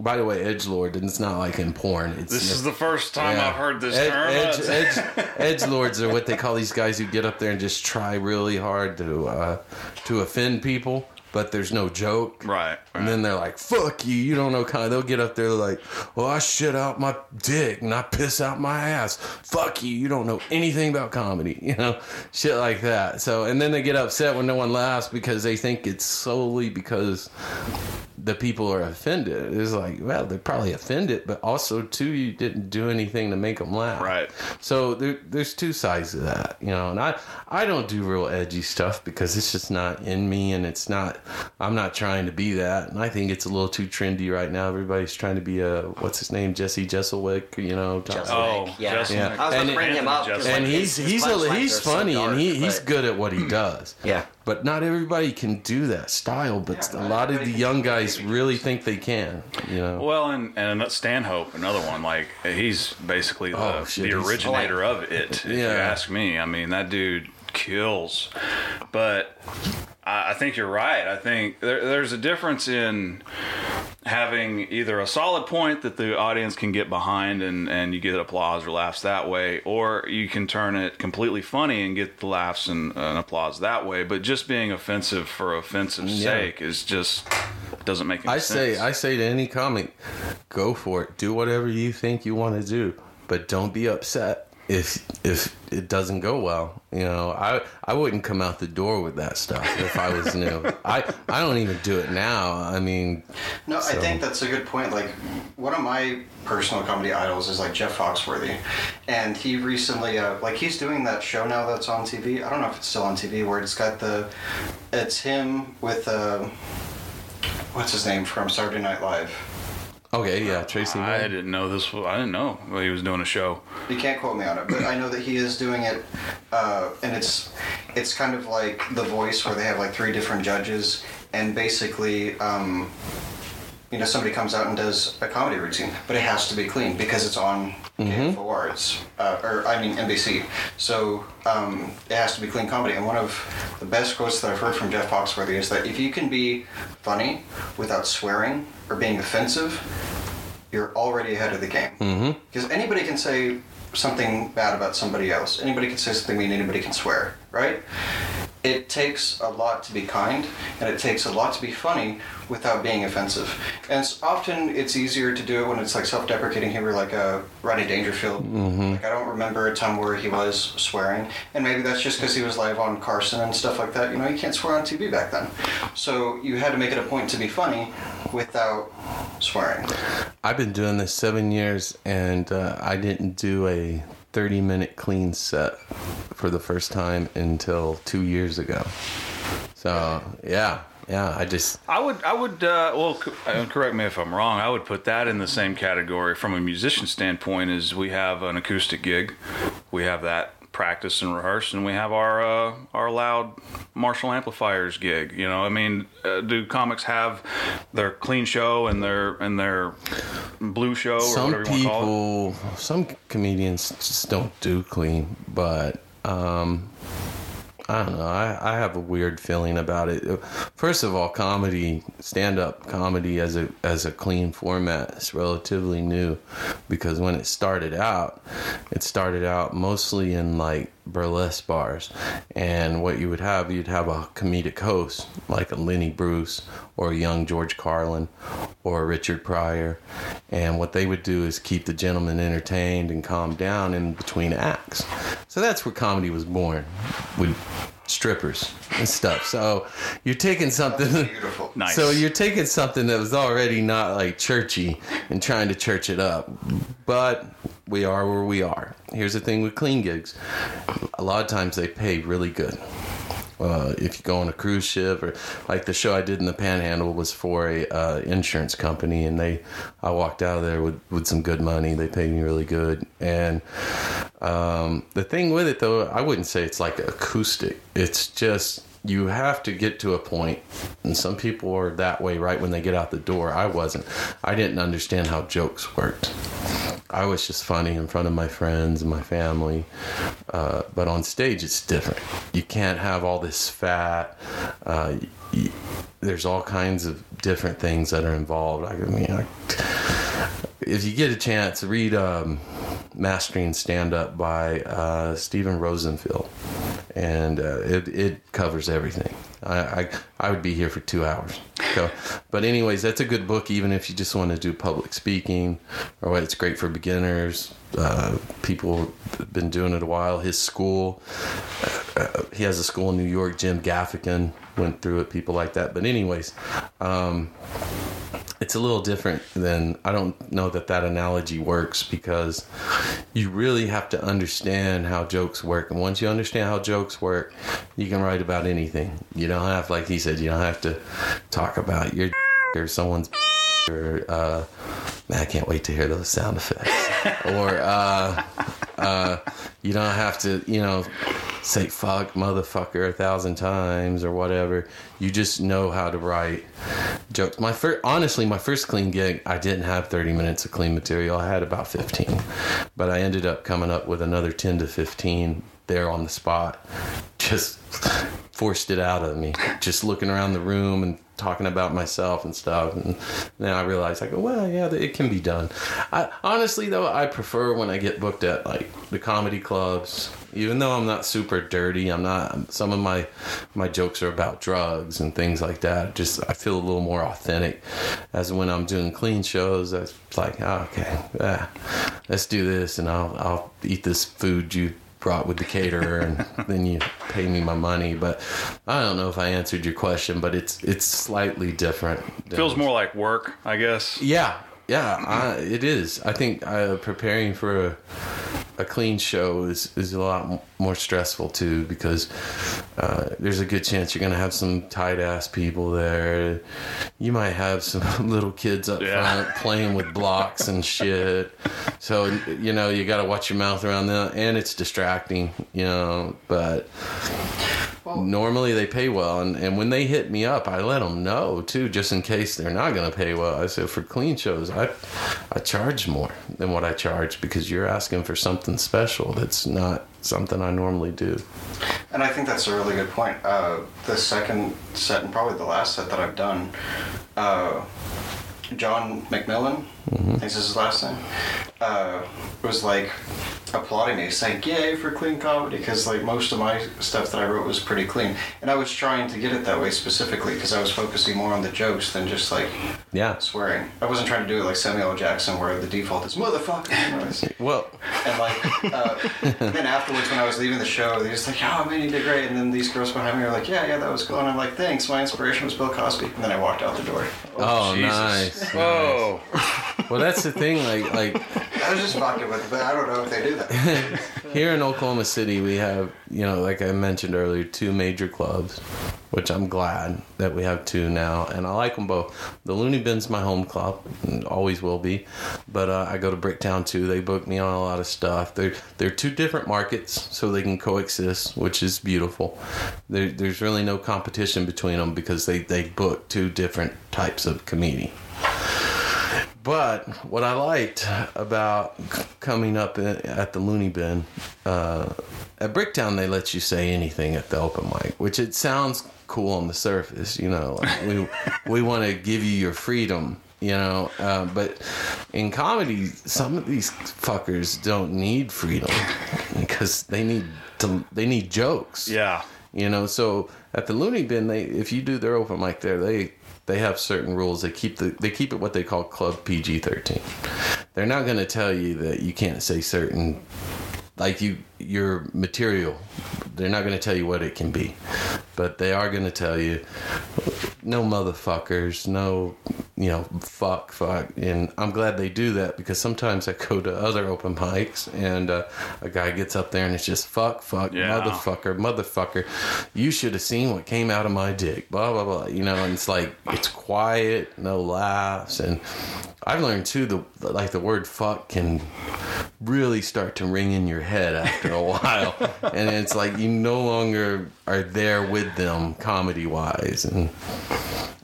S2: by the way, edge lord, and it's not like in porn. It's
S1: This is the first time
S2: yeah.
S1: I've heard this
S2: Ed-
S1: term.
S2: Edge, edge, edge lords are what they call these guys who get up there and just try really hard to uh, to offend people, but there's no joke.
S1: Right.
S2: And then they're like, "Fuck you! You don't know." Kind of. They'll get up there like, "Well, I shit out my dick and I piss out my ass. Fuck you! You don't know anything about comedy." You know, shit like that. So, and then they get upset when no one laughs because they think it's solely because the people are offended. It's like, well, they're probably offended, but also too, you didn't do anything to make them laugh.
S1: Right.
S2: So there, there's two sides to that, you know. And I, I don't do real edgy stuff because it's just not in me, and it's not. I'm not trying to be that, and I think it's a little too trendy right now. Everybody's trying to be a what's his name, Jesse Jeselnik, you know.
S4: Jeselnik.
S1: Oh,
S4: Yeah.
S1: Jesse
S2: Yeah.
S4: I was about
S2: And
S4: to bring him up,
S2: and
S4: like,
S2: he's
S4: his- his
S2: he's a, he's
S4: are so
S2: funny
S4: dark,
S2: and he, he's good at what he does.
S4: Yeah.
S2: But not everybody can do that style. But
S3: Yeah,
S2: a lot of the young guys Really think they can. You know.
S1: Well, and and Stanhope, another one. Like he's basically oh, the,
S2: Oh, shit,
S1: the originator of it. If you
S2: Yeah.
S1: ask me, I mean that dude kills. But I, I think you're right. I think there, there's a difference in having either a solid point that the audience can get behind and, and you get applause or laughs that way, or you can turn it completely funny and get the laughs and, and applause that way. But just being offensive for offensive
S2: Yeah.
S1: sake is just doesn't make any
S2: I
S1: sense.
S2: say I say to any comic, go for it. Do whatever you think you want to do, but don't be upset if if it doesn't go well. You know, I I wouldn't come out the door with that stuff if I was new. I I don't even do it now. I mean,
S3: No, I think that's a good point. Like, one of my personal comedy idols is like Jeff Foxworthy, and he recently, uh, like, he's doing that show now that's on TV. I don't know if it's still on TV, where it's got the, it's him with, uh, what's his name from Saturday Night Live.
S2: Okay, yeah, Tracy.
S1: I
S2: Morgan.
S1: didn't know this. Was, I didn't know he was doing a show.
S3: You can't quote me on it, but I know that he is doing it, uh, and it's it's kind of like The Voice, where they have like three different judges, and basically, um, you know somebody comes out and does a comedy routine, but it has to be clean because it's on KFOR, it's uh, or I mean NBC, so um, it has to be clean comedy. And one of the best quotes that I've heard from Jeff Foxworthy is that if you can be funny without swearing or being offensive, you're already ahead of the game. Because anybody can say something bad about somebody else. Anybody can say something mean. Anybody can swear, right? It takes a lot to be kind, and it takes a lot to be funny without being offensive. And it's, often it's easier to do it when it's like self-deprecating humor, like uh, Rodney Dangerfield. Like I don't remember a time where he was swearing, and maybe that's just because he was live on Carson and stuff like that. You know, you can't swear on TV back then, so you had to make it a point to be funny without swearing.
S2: I've been doing this seven years, and uh, I didn't do a 30 minute clean set for the first time until two years ago. So, yeah, yeah, I just,
S1: I would, I would, uh, well, correct me if I'm wrong. I would put that in the same category from a musician standpoint. As we have an acoustic gig, we have that practice and rehearse, and we have our uh, our loud Marshall amplifiers gig. You know, I mean, uh, do comics have their clean show and their and their blue show or
S2: some
S1: whatever you want call it?
S2: people, some comedians just don't do clean, but, um, I don't know. I, I have a weird feeling about it. First of all, comedy, stand up comedy as a as a clean format is relatively new because when it started out, it started out mostly in like burlesque bars. And what you would have, you'd have a comedic host like a Lenny Bruce or a young George Carlin or a Richard Pryor. And what they would do is keep the gentleman entertained and calmed down in between acts. So that's where comedy was born with strippers and stuff. So you're taking something
S3: Beautiful.
S1: Nice.
S2: so you're taking something that was already not like churchy and trying to church it up. But we are where we are. Here's the thing with clean gigs. A lot of times they pay really good. Uh, if you go on a cruise ship or like the show I did in the Panhandle was for a uh, insurance company, and they I walked out of there with with some good money. They paid me really good, and um, the thing with it though, I wouldn't say it's like acoustic. It's just you have to get to a point, and some people are that way right when they get out the door. I wasn't. I didn't understand how jokes worked. I was just funny in front of my friends and my family, uh, but on stage it's different. You can't have all this fat. Uh, there's all kinds of different things that are involved. I mean, I, if you get a chance, read um, Mastering Stand Up by uh, Stephen Rosenfield, and uh, it, it covers everything. I, I I would be here for two hours. So, but anyways, that's a good book, even if you just want to do public speaking, or. It's great for beginners. Uh, people been doing it a while. His school, uh, he has a school in New York. Jim Gaffigan went through it. People like that. But anyways. Um, it's a little different than I don't know that that analogy works because you really have to understand how jokes work, and once you understand how jokes work, you can write about anything. You don't have, like he said, you don't have to talk about your or someone's or uh, man, I can't wait to hear those sound effects. or uh, uh, you don't have to, you know, say fuck motherfucker a thousand times or whatever. You just know how to write jokes. My first, honestly, my first clean gig, I didn't have 30 minutes of clean material. I had about 15, but I ended up coming up with another 10 to 15 there on the spot. Just forced it out of me. Just looking around the room and talking about myself and stuff. And then I realized, I go, well, yeah, it can be done. I honestly though, I prefer when I get booked at like the comedy clubs. Even though I'm not super dirty, I'm not. Some of my my jokes are about drugs and things like that. Just I feel a little more authentic. As when I'm doing clean shows, it's like, oh, okay, yeah, let's do this, and I'll I'll eat this food you brought with the caterer and then you pay me my money. But i don't know if i answered your question but it's it's slightly different.
S1: Feels more like work, I guess.
S2: yeah yeah I, it is. I think uh, preparing for a, a clean show is, is a lot more stressful too because uh, there's a good chance you're going to have some tight ass people there you might have some little kids up
S1: Yeah.
S2: front playing with blocks and shit so you know you got to watch your mouth around them and it's distracting you know but normally they pay well, and, and when they hit me up, I let them know too, just in case they're not going to pay well. I said for clean shows, I I charge more than what I charge because you're asking for something special that's not something I normally do.
S3: And I think that's a really good point. Uh, the second set, and probably the last set that I've done, uh, John McMillan, I think this is his last name, uh, was like applauding me, saying "Yay for clean comedy," because like most of my stuff that I wrote was pretty clean, and I was trying to get it that way specifically because I was focusing more on the jokes than just like
S2: Yeah.
S3: swearing. I wasn't trying to do it like Samuel L. Jackson, where the default is "motherfucker." you know, it's-
S2: Well,
S3: and like, uh, then afterwards, when I was leaving the show, they just like, "Oh man, you did great." And then these girls behind me were like, "Yeah, yeah, that was cool." And I'm like, "Thanks." My inspiration was Bill Cosby. And then I walked out the door.
S2: oh,
S1: Jesus.
S2: nice.
S1: Whoa.
S2: Well, that's the thing. Like, like
S3: I was just fucking with it, but I don't know if they do that.
S2: here in Oklahoma City, we have, you know, like I mentioned earlier, two major clubs, which I'm glad that we have two now, and I like them both. The Looney Bin's my home club, and always will be, but uh, I go to Bricktown too. They book me on a lot of stuff. They're they're two different markets, so they can coexist, which is beautiful. There, there's really no competition between them because they they book two different types of comedian. But what I liked about coming up at the Looney Bin, uh, at Bricktown, they let you say anything at the open mic, which it sounds cool on the surface. You know, like we we want to give you your freedom. You know, uh, but in comedy, some of these fuckers don't need freedom because they need to. They need jokes.
S1: Yeah.
S2: You know, so at the Looney Bin, they if you do their open mic there, they they have certain rules. They keep the they keep it what they call Club PG thirteen. They're not going to tell you that you can't say certain like you your material. They're not going to tell you what it can be, but they are going to tell you no motherfuckers, no you know fuck fuck. And I'm glad they do that because sometimes I go to other open mics and uh, a guy gets up there and it's just fuck fuck
S1: Yeah.
S2: motherfucker motherfucker. You should have seen what came out of my dick. Blah blah blah. You know, and it's like it's quiet, no laughs, and I've learned too the like the word fuck can really start to ring in your head after a while and it's like you no longer are there with them comedy wise and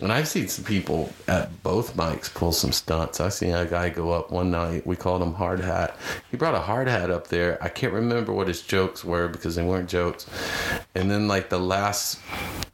S2: and I've seen some people at both mics pull some stunts. I seen a guy go up one night. We called him Hard Hat. He brought a hard hat up there. I can't remember what his jokes were because they weren't jokes. And then like the last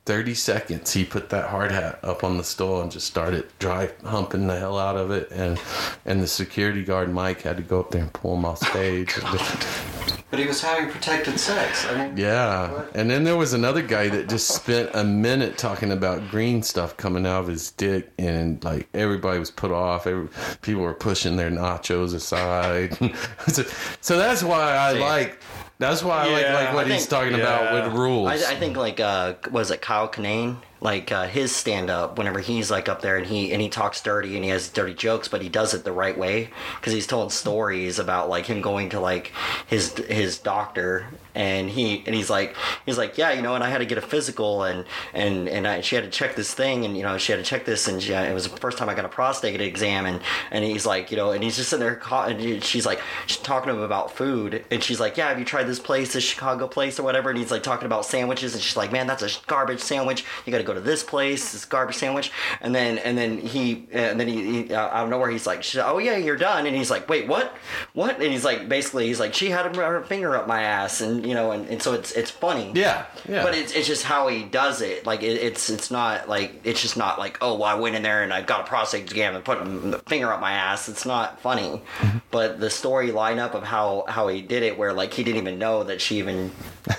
S2: 30 seconds, he put that hard hat up on the stool and just started dry humping the hell out of it. And and the security guard Mike had to go up there and pull him off stage.
S3: But he was having protected sex. I mean,
S2: Yeah. And then there was another guy that just spent a minute talking about green stuff coming out of his dick, and like everybody was put off. Every, people were pushing their nachos aside. so, so that's why I
S4: See.
S2: like. That's why I like,
S1: Yeah,
S2: like what
S1: I
S2: he's
S4: think-
S2: talking about with rules.
S4: I, I think like uh was it Kyle Kinane? Like uh, his stand up whenever he's like up there and he and he talks dirty and he has dirty jokes, but he does it the right way because he's telling stories about like him going to like his his doctor and he and he's like he's like yeah you know and I had to get a physical and and and I, she had to check this thing and you know she had to check this and she, it was the first time I got a prostate exam and and he's like you know and he's just sitting there and she's like she's talking to him about food and she's like yeah have you tried this place this Chicago place or whatever? And he's like talking about sandwiches and she's like man that's a garbage sandwich. You got to go to this place this garbage sandwich and then and then he and then he, he uh, out of nowhere he's like oh yeah you're done and he's like wait what what and he's like basically he's like she had her finger up my ass and you know and, and so it's it's funny
S2: yeah, yeah.
S4: but it's, it's just how he does it. Like it, it's it's not like it's just not like oh well, I went in there and I got a prostate exam and put the finger up my ass. It's not funny.
S2: Mm-hmm.
S4: but the story lineup of how how he did it, where like he didn't even know that she even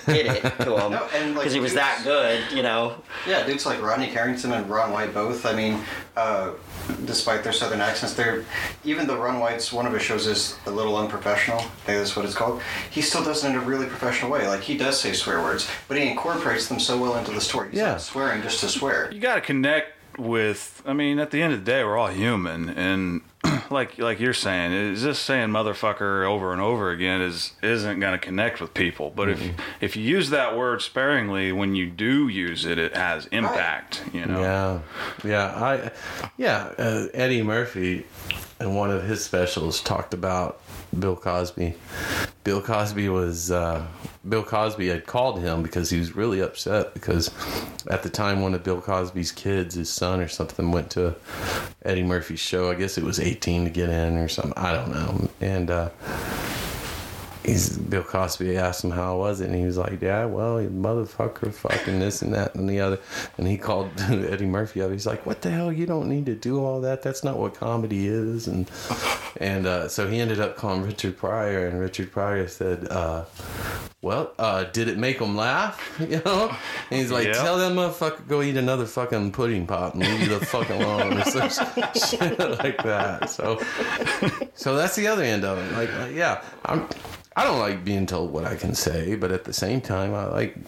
S4: did it to him
S3: No, and, like,
S4: because he was that good, you know.
S3: Yeah, dudes like Rodney Carrington and Ron White both. I mean, uh, despite their southern accents, they're even though Ron White's one of his shows is a little unprofessional. I think that's what it's called. He still does it in a really professional way. Like he does say swear words, but he incorporates them so well into the story. He's
S2: Yeah.
S3: not swearing just to swear.
S1: You got to connect with. I mean, at the end of the day, we're all human, and like like you're saying, is just saying motherfucker over and over again is isn't going to connect with people. But if if you use that word sparingly, when you do use it, it has impact. You know.
S2: Yeah, yeah, I, yeah. Uh, Eddie Murphy, in one of his specials, talked about Bill Cosby. Bill Cosby was uh, Bill Cosby had called him because he was really upset because at the time one of Bill Cosby's kids, his son or something, went to Eddie Murphy's show. I guess it was 18 to get in or something. I don't know. And uh, he's Bill Cosby asked him how it was it, and he was like, "Yeah, well, you motherfucker, fucking this and that and the other." And he called Eddie Murphy up. He's like, "What the hell? You don't need to do all that. That's not what comedy is." And and uh, so he ended up calling Richard Pryor, and Richard Pryor said, uh, "Well, uh, did it make him laugh? You know?" And he's like,
S1: Yeah.
S2: "Tell that motherfucker go eat another fucking pudding pop and leave you the fuck alone," or some shit like that. So. So that's the other end of it. Like, like, yeah, I'm. I don't like being told what I can say, but at the same time, I like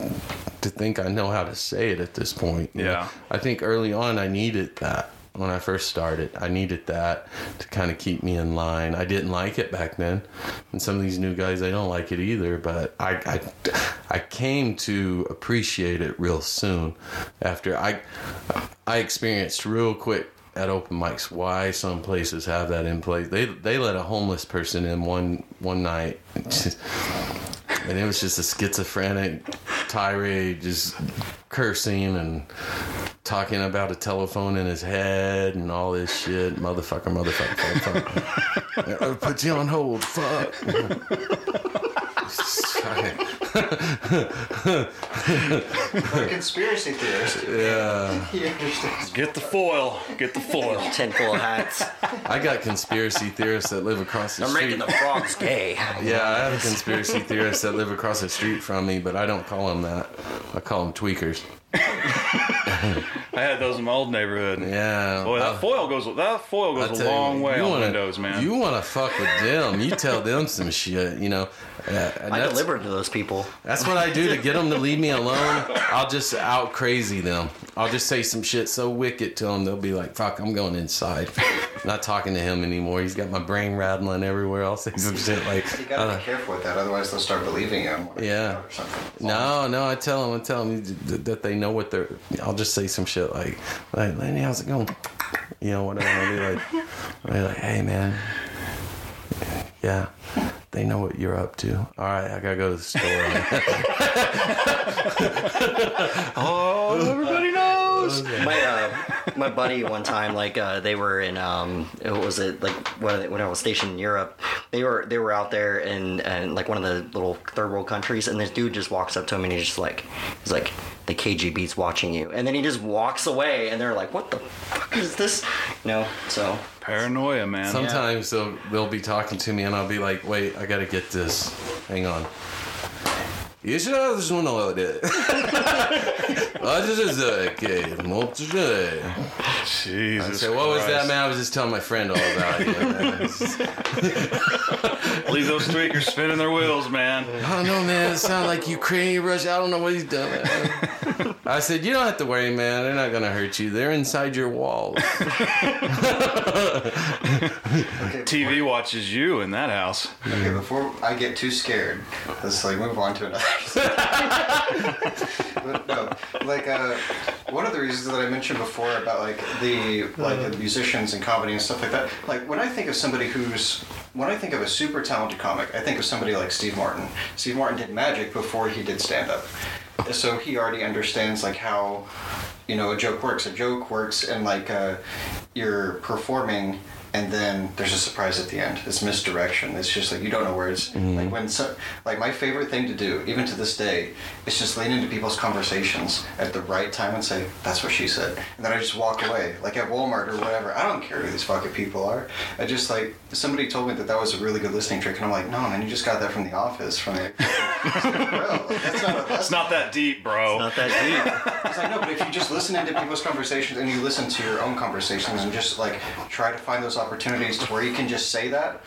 S2: to think I know how to say it at this point. know?
S1: Yeah.
S2: I think early on I needed that when I first started. I needed that to kind of keep me in line. I didn't like it back then, and some of these new guys they don't like it either. But I, I, I came to appreciate it real soon after I, I experienced real quick at open mics why some places have that in place. They they let a homeless person in one one night. And it was just a schizophrenic tirade, just cursing and talking about a telephone in his head and all this shit. Motherfucker, motherfucker, motherfucker. I'll put you on hold. Fuck.
S3: Like conspiracy theorist.
S2: yeah.
S3: He understands.
S1: Get the foil. Get the foil.
S4: Tin full of hats.
S2: I got conspiracy theorists that live across the
S4: I'm
S2: street.
S4: making the frogs gay.
S2: Yeah, I have conspiracy theorists that live across the street from me, but I don't call them that. I call them tweakers.
S1: I had those in my old neighborhood.
S2: Yeah.
S1: Boy, that
S2: I-
S1: foil goes that foil goes
S2: tell
S1: a
S2: you,
S1: long way
S2: you
S1: on
S2: wanna-
S1: windows, man.
S2: You want to fuck with them? You tell them some shit, you know. Uh, and
S4: I
S2: that's,
S4: deliver to those people.
S2: That's what I do to get them to leave me alone. I'll just out crazy them. I'll just say some shit so wicked to them they'll be like, "Fuck, I'm going inside." Not talking to him anymore. He's got my brain rattling everywhere. I'll say some shit like,
S3: You gotta
S2: uh,
S3: be careful with that, otherwise they'll start believing him."
S2: Yeah. No, no, I tell them, I tell them that they know what they're. I'll just say some shit like, like, Lenny, how's it going? You know, whatever. I'll be like, I'll be like, hey, man. Yeah, they know what you're up to. All right, I gotta go to the store.
S1: oh, everybody knows.
S4: my uh, my buddy one time like uh, they were in um what was it like when, when I was stationed in Europe they were they were out there in, in like one of the little third world countries and this dude just walks up to him and he's just like he's like the KGB's watching you and then he just walks away and they're like what the fuck is this you know so
S1: Paranoia, man.
S2: Sometimes they'll they'll be talking to me and I'll be like, wait, I gotta get this. Hang on. You should have just this one all day. I just was like, okay, not today.
S1: Jesus.
S2: So what was that, man? I was just telling my friend all about it. man.
S1: Leave those tweakers spinning their wheels, man.
S2: I don't know, man. It sounded like Ukrainian Russia. I don't know what he's done. man. I said, you don't have to worry, man. They're not gonna hurt you. They're inside your walls.
S3: Okay,
S1: TV watches you in that house.
S3: Okay, before I get too scared, let's like move on to another. No, like uh, one of the reasons that I mentioned before about like the like the musicians and comedy and stuff like that. Like when I think of somebody who's when I think of a super talented comic, I think of somebody like Steve Martin. Steve Martin did magic before he did stand up, so he already understands like how you know a joke works. A joke works, and like uh, you're performing and then there's a surprise at the end. It's misdirection. It's just like you don't know where it's mm-hmm. like when so, like my favorite thing to do, even to this day, is just lean into people's conversations at the right time and say, "That's what she said," and then I just walk away, like at Walmart or whatever. I don't care who these fucking people are. I just like somebody told me that that was a really good listening trick, and I'm like, "No, man, you just got that from The Office." From the bro, that's not a,
S1: It's not that deep, bro.
S4: It's not that deep
S3: it's like no, but if you just listen into people's conversations and you listen to your own conversations and just like try to find those opportunities to where you can just say that,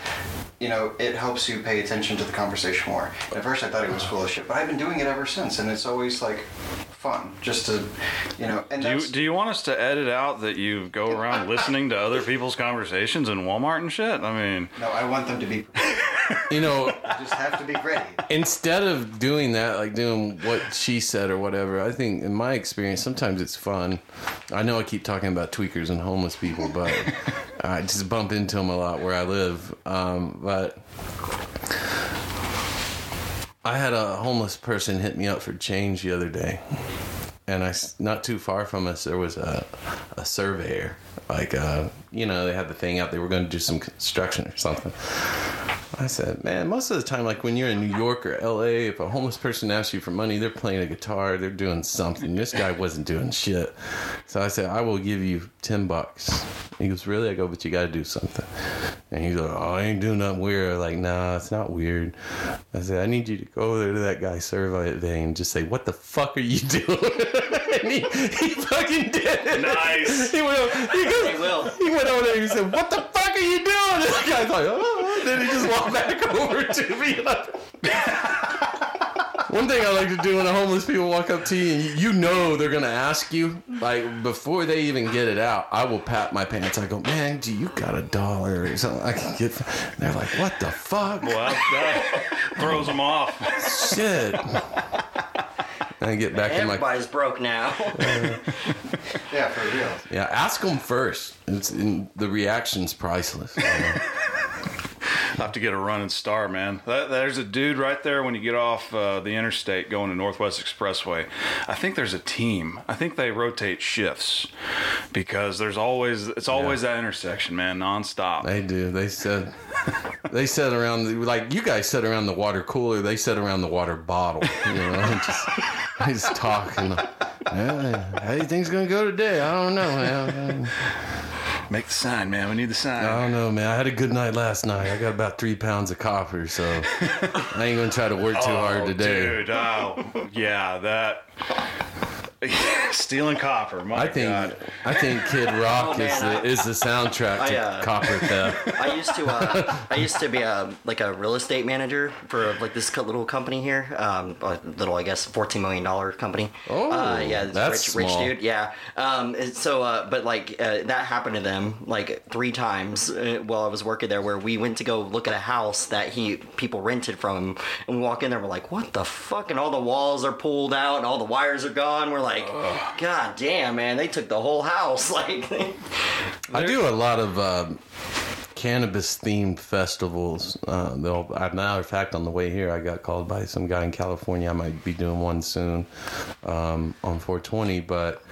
S3: you know, it helps you pay attention to the conversation more. And at first, I thought it was full of shit, but I've been doing it ever since, and it's always like fun, just to, you know. And
S1: Do you, do you want us to edit out that you go around listening to other people's conversations in Walmart and shit? I mean,
S3: no, I want them to be.
S2: you know,
S3: You just have to be ready.
S2: instead of doing that, like doing what she said or whatever, I think in my experience, sometimes it's fun. I know I keep talking about tweakers and homeless people, but I just bump into them a lot where I live. Um, but I had a homeless person hit me up for change the other day. And I, not too far from us, there was a, a surveyor. Like, uh, you know, they had the thing out. They were going to do some construction or something. I said, man, most of the time, like when you're in New York or LA, if a homeless person asks you for money, they're playing a guitar, they're doing something. This guy wasn't doing shit. So I said, I will give you 10 bucks. He goes, really? I go, but you got to do something. And he's like, oh, I ain't doing nothing weird. I'm like, nah, it's not weird. I said, I need you to go over there to that guy's survey thing and just say, what the fuck are you doing? and he, he fucking did it.
S1: Nice.
S2: He went, over- he, goes,
S4: He
S2: he went over there and he said, What the fuck are you doing? And the guy's like, Oh, and then he just walked back over to me. One thing I like to do when the homeless people walk up to you and you- you know they're gonna ask you, like before they even get it out, I will pat my pants. I go, man, do you got a dollar or something I can get? And they're like, what the fuck?
S1: Well, that throws them off.
S2: Shit. And I get back in my
S4: Everybody's broke now.
S3: Yeah, for real.
S2: yeah. Ask them first. It's in, the reaction's priceless. you know?
S1: I have to get a running star, man. That, there's a dude right there when you get off uh, the interstate going to Northwest Expressway. I think there's a team. I think they rotate shifts because there's always it's always that intersection, man, nonstop.
S2: They do. They said they said around the, like you guys said around the water cooler. They said around the water bottle. You know, just, just talking. Yeah, how do you think's gonna go today? I don't know, man.
S1: Make the sign, man. We need the sign.
S2: I don't know, man. I had a good night last night. I got about three pounds of copper, so I ain't gonna try to work too hard
S1: Oh,
S2: today.
S1: dude. Oh, yeah, that stealing copper. My
S2: I think
S1: God.
S2: I think Kid Rock
S4: Oh,
S2: is
S4: man,
S2: the is the soundtrack
S4: I,
S2: to
S4: uh,
S2: copper theft.
S4: I used to uh, I used to be a like a real estate manager for like this little company here, um, a little I guess fourteen million dollar company.
S2: Oh,
S4: uh, yeah, this
S2: that's
S4: rich
S2: small.
S4: rich dude. Yeah. Um, so uh, but like uh, that happened to them like three times uh, while I was working there, where we went to go look at a house that he people rented from him, and we walk in there, we're like, what the fuck? And all the walls are pulled out, and all the wires are gone. We're like, god damn, man, they took the whole house. Like.
S2: I do a lot of um, cannabis themed festivals. Uh, they'll, as a matter of fact, on the way here, I got called by some guy in California. I might be doing one soon um, on 420, but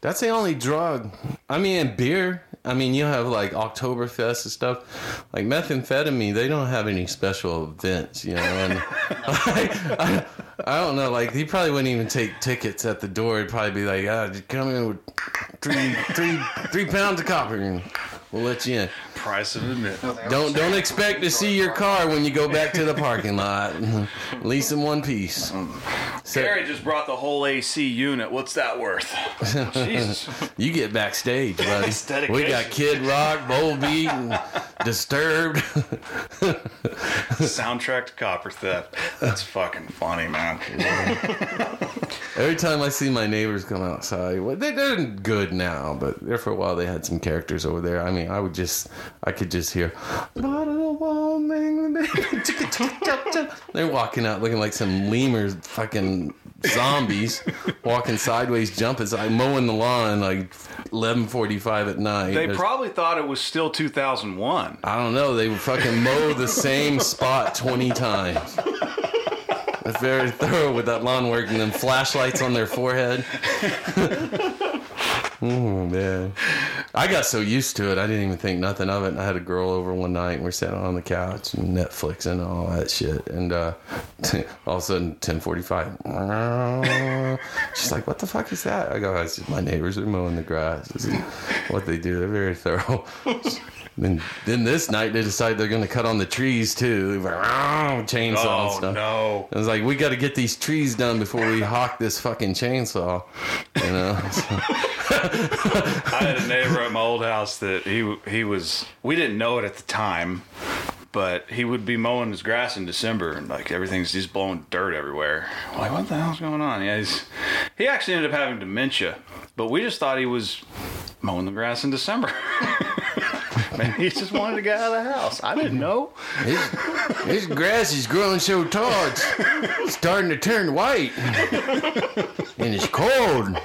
S2: that's the only drug. I mean, beer. I mean, you have like Oktoberfest and stuff. Like methamphetamine, they don't have any special events, you know. And I, I don't know. Like he probably wouldn't even take tickets at the door. He'd probably be like, "Ah, just come in with three, three, three pounds of copper, we'll let you in."
S1: Price of admission.
S2: Don't don't expect to see your car when you go back to the parking lot. At least in one piece. So-
S1: Gary just brought the whole AC unit. What's that worth? Jesus.
S2: You get backstage, buddy. We got. Kid Rock, Volbeat, and Disturbed.
S1: Soundtrack to copper theft. That's fucking funny, man.
S2: Every time I see my neighbors come outside, well, they, they're good now, but there for a while they had some characters over there. I mean, I would just, I could just hear, they're walking out looking like some lemurs, fucking zombies, walking sideways, jumping, like mowing the lawn like eleven forty-five at night.
S1: They
S2: There's-
S1: probably thought it was still 2001.
S2: I don't know. They would fucking mow the same spot 20 times. They're very thorough with that lawn work and then flashlights on their forehead. oh, man. I got so used to it, I didn't even think nothing of it. And I had a girl over one night and we're sitting on the couch and Netflix and all that shit. And uh, all of a sudden, 1045. She's like, what the fuck is that? I go, it's just my neighbors are mowing the grass. This is what they do. They're very thorough. Then, then this night they decide they're going to cut on the trees too. Chainsaw and
S1: Oh,
S2: stuff.
S1: no.
S2: I was like, we got to get these trees done before we hawk this fucking chainsaw. You know?
S1: I had a neighbor at my old house that he he was. We didn't know it at the time, but he would be mowing his grass in December, and like everything's just blowing dirt everywhere. I'm like, what the hell's going on? Yeah, he's, he actually ended up having dementia, but we just thought he was mowing the grass in December. Maybe he just wanted to get out of the house. I didn't know.
S2: His, this grass is growing so tall, it's starting to turn white. And it's cold.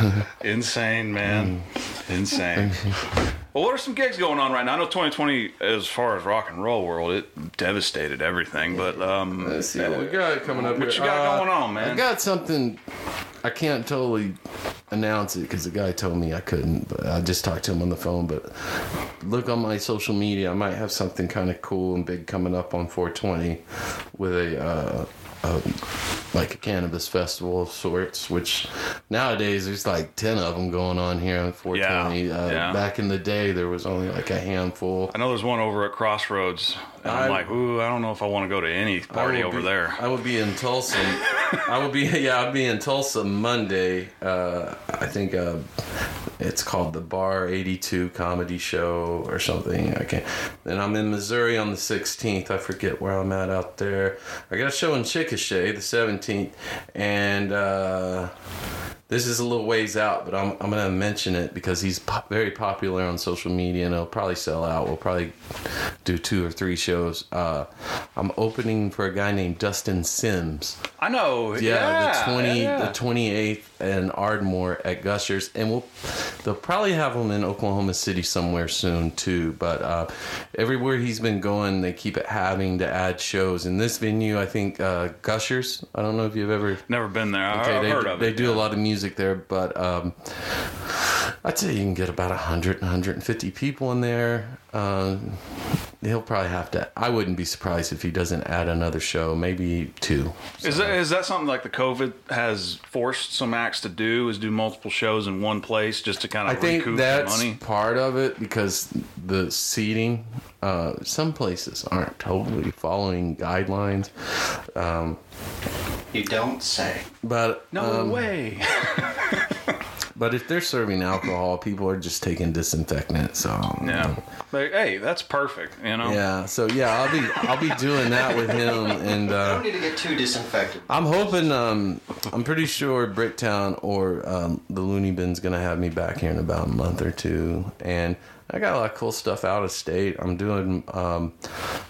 S1: Insane, man. Insane. Well, what are some gigs going on right now? I know 2020, as far as rock and roll world, it devastated everything. But um,
S2: Let's see what we got coming up
S1: What
S2: here.
S1: you got
S2: Uh,
S1: going on, man?
S2: I got something. I can't totally announce it because the guy told me I couldn't. But I just talked to him on the phone. But look on my social media. I might have something kind of cool and big coming up on 420 with a. Uh, uh, like a cannabis festival of sorts, which nowadays there's like 10 of them going on here on 420.
S1: Yeah,
S2: uh,
S1: yeah.
S2: Back in the day, there was only like a handful.
S1: I know there's one over at Crossroads, and I'm
S2: I-
S1: like, ooh, I don't know if I want to go to any party over
S2: be-
S1: there.
S2: I will be in Tulsa. I will be yeah, I'll be in Tulsa Monday. Uh, I think uh, it's called the Bar 82 Comedy Show or something. I can't. Then I'm in Missouri on the 16th. I forget where I'm at out there. I got a show in Chickasha the 17th, and. Uh, this is a little ways out, but I'm, I'm going to mention it because he's po- very popular on social media and it'll probably sell out. We'll probably do two or three shows. Uh, I'm opening for a guy named Dustin Sims.
S1: I know.
S2: Yeah,
S1: Yeah,
S2: the 20,
S1: yeah.
S2: the 28th and Ardmore at Gushers, and we'll they'll probably have him in Oklahoma City somewhere soon too. But uh, everywhere he's been going, they keep it having to add shows. In this venue, I think uh, Gushers. I don't know if you've ever
S1: Never been there.
S2: Okay,
S1: I've
S2: they,
S1: heard of
S2: they
S1: it.
S2: do
S1: yeah.
S2: a lot of music there, but um, I'd say you can get about 100, 150 people in there. Uh, he'll probably have to. I wouldn't be surprised if he doesn't add another show, maybe two.
S1: Is that is that something like the COVID has forced some acts to do? Is do multiple shows in one place just to kind of
S2: I
S1: of
S2: think
S1: recoup
S2: that's
S1: money?
S2: part of it because the seating, uh, some places aren't totally following guidelines. Um,
S3: You don't say.
S2: but
S1: No
S2: um,
S1: way.
S2: But if they're serving alcohol, people are just taking disinfectant. So
S1: yeah. But, hey, that's perfect. You know.
S2: Yeah, so yeah, I'll be I'll be doing that with him, and
S3: You
S2: uh,
S3: don't need to get too disinfected.
S2: I'm hoping. Um, I'm pretty sure Bricktown or um, the Looney Bin's gonna have me back here in about a month or two, and I got a lot of cool stuff out of state. I'm doing um,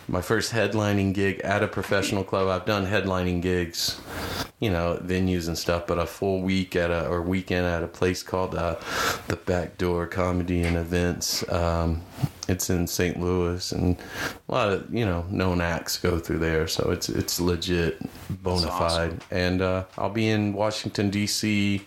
S2: my first headlining gig at a professional club. I've done headlining gigs, you know, venues and stuff, but a full week at a or weekend at a place called uh, the Backdoor Comedy and Events. Um, it's in St. Louis, and a lot of you know known acts go through there, so it's it's legit, bona fide.
S1: awesome.
S2: And uh, I'll be in Washington D.C.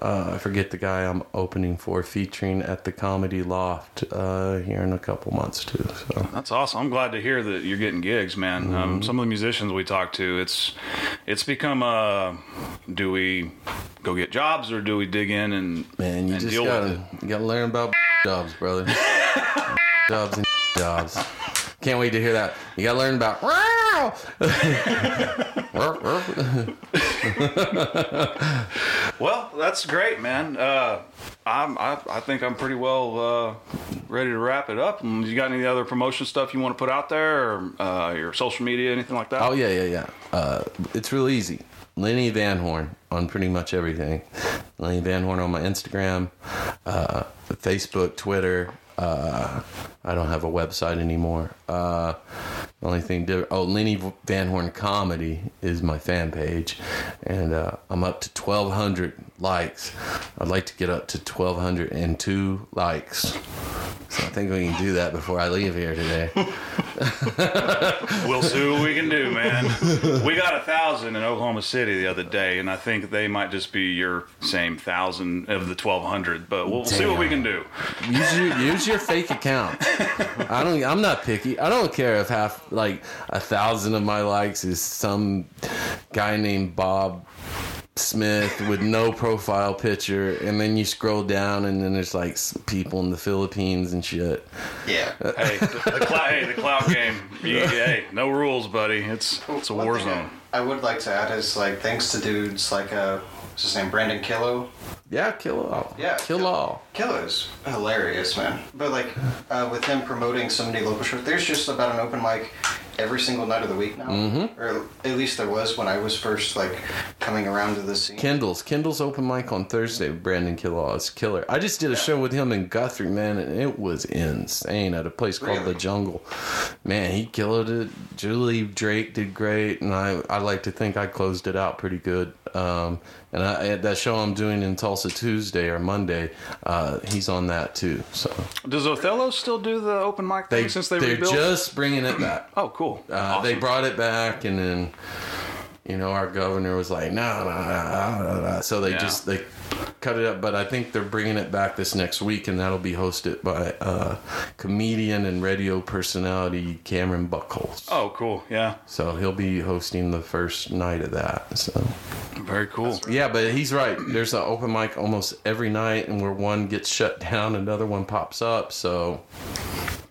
S2: Uh, I forget the guy I'm opening for, featuring at the Comedy Loft uh, here in a couple months too. So
S1: That's awesome. I'm glad to hear that you're getting gigs, man.
S2: Mm-hmm.
S1: Um, some of the musicians we talk to, it's it's become a do we go get jobs or do we dig in and
S2: man, you
S1: and
S2: just
S1: deal
S2: gotta
S1: with it?
S2: you gotta learn about jobs, brother. jobs and jobs. Can't wait to hear that. You gotta learn about.
S1: Well, that's great, man. Uh, I'm, I, I think I'm pretty well uh, ready to wrap it up. Um, You got any other promotion stuff you want to put out there, or uh, your social media, anything like that?
S2: Oh yeah, yeah, yeah. Uh, it's real easy. Lenny Van Horn on pretty much everything. Lenny Van Horn on my Instagram, uh, Facebook, Twitter. Uh, I don't have a website anymore. Uh, the only thing different. Oh, Lenny Van Horn comedy is my fan page, and uh, I'm up to 1,200 likes. I'd like to get up to 1,202 likes. So I think we can do that before I leave here today.
S1: We'll see what we can do, man. we got a thousand in Oklahoma City the other day, and I think they might just be your same thousand of the twelve hundred. But we'll see what we can do.
S2: Use your use your fake account. I don't. I'm not picky. I don't care if half like a thousand of my likes is some guy named Bob Smith with no profile picture, and then you scroll down and then there's like people in the Philippines and shit.
S3: Yeah.
S1: Hey, the, the cloud, hey, the cloud game. You, hey, no rules, buddy. It's it's a
S3: One
S1: war zone.
S3: I, I would like to add is like thanks to dudes like uh, what's his name, Brandon Killo.
S2: Yeah, kill all.
S3: Yeah,
S2: kill
S3: kill-
S2: all.
S3: Killer's hilarious, man. But like uh, with him promoting so many local shows, there's just about an open mic every single night of the week now, mm-hmm. or at least there was when I was first like coming around to the scene.
S2: Kindle's Kindle's open mic on Thursday. with Brandon Killaw is killer. I just did a show with him in Guthrie, man, and it was insane at a place called
S3: Really?
S2: the Jungle. Man, he killed it. Julie Drake did great, and I I like to think I closed it out pretty good. Um, and I, at that show I'm doing in Tulsa Tuesday or Monday, uh, he's on that too. So
S1: Does Othello still do the open mic thing
S2: they
S1: since they
S2: they're
S1: rebuilt?
S2: just bringing it back.
S1: oh, cool.
S2: Uh, They brought it back, and then you know our governor was like, no, no, no, no, no. So they
S1: Yeah.
S2: just they cut it up. But I think they're bringing it back this next week, and that'll be hosted by uh, comedian and radio personality Cameron Buckholz.
S1: Oh, cool. Yeah.
S2: So he'll be hosting the first night of that. So
S1: Very cool.
S2: yeah, but he's right. There's an open mic almost every night, and where one gets shut down, another one pops up. So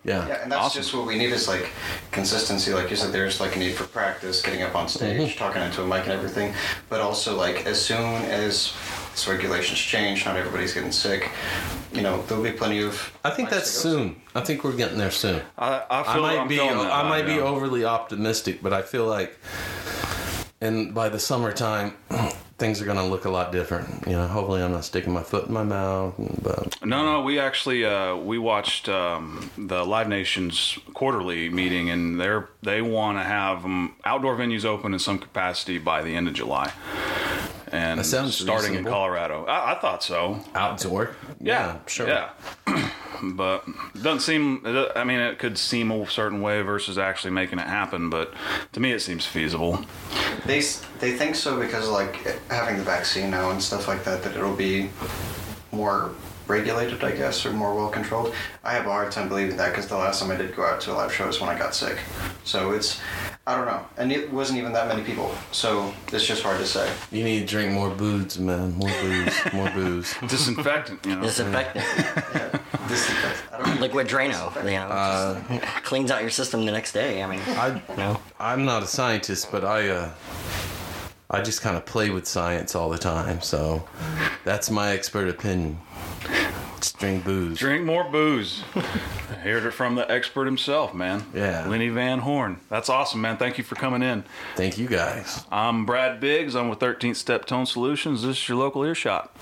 S2: yeah,
S3: Yeah, and that's
S1: Awesome.
S3: just what we need is like consistency. Like you said, there's like a need for practice, getting up on stage,
S2: Mm-hmm.
S3: talking into a mic and everything. But also like as soon as these regulations change, not everybody's getting sick. You know, there'll be plenty of.
S2: I think that's
S3: to go to.
S2: soon. I think we're getting there soon.
S1: I, I
S2: I
S1: feel
S2: might
S1: I'm
S2: be
S1: that
S2: I
S1: vibe,
S2: might be overly optimistic, but I feel like and by the summertime things are going to look a lot different. You know, hopefully I'm not sticking my foot in my mouth, but
S1: No, no, we actually uh, we watched um, the Live Nations quarterly meeting, and they're they want to have um, outdoor venues open in some capacity by the end of July, and
S2: That sounds
S1: starting in. Colorado. I, I thought so.
S2: outdoor.
S1: Yeah,
S2: sure.
S1: Yeah, but it doesn't seem. I mean, it could seem a certain way versus actually making it happen, but to me, it seems feasible.
S3: They they think so because of, like having the vaccine now and stuff like that. That it'll be more regulated, I guess, or more well controlled. I have a hard time believing that because the last time I did go out to a live show was when I got sick. So it's I don't know, and it wasn't even that many people. So it's just hard to say.
S2: You need to drink more booze, man. More booze. more booze.
S1: Disinfectant, you know.
S4: Disinfectant.
S3: This, I don't
S4: Liquid Drano, you know,
S2: Uh,
S4: just cleans out your system the next day. I mean,
S2: I
S4: you know,
S2: I'm not a scientist, but I uh I just kind of play with science all the time, so that's my expert opinion. Just drink booze.
S1: Drink more booze. I Heard it from the expert himself, man.
S2: Yeah.
S1: Lenny Vanhorn. That's awesome, man. Thank you for coming in.
S2: Thank you guys.
S1: I'm Brad Biggs. I'm with 13th Step Tone Solutions. This is your local earshot.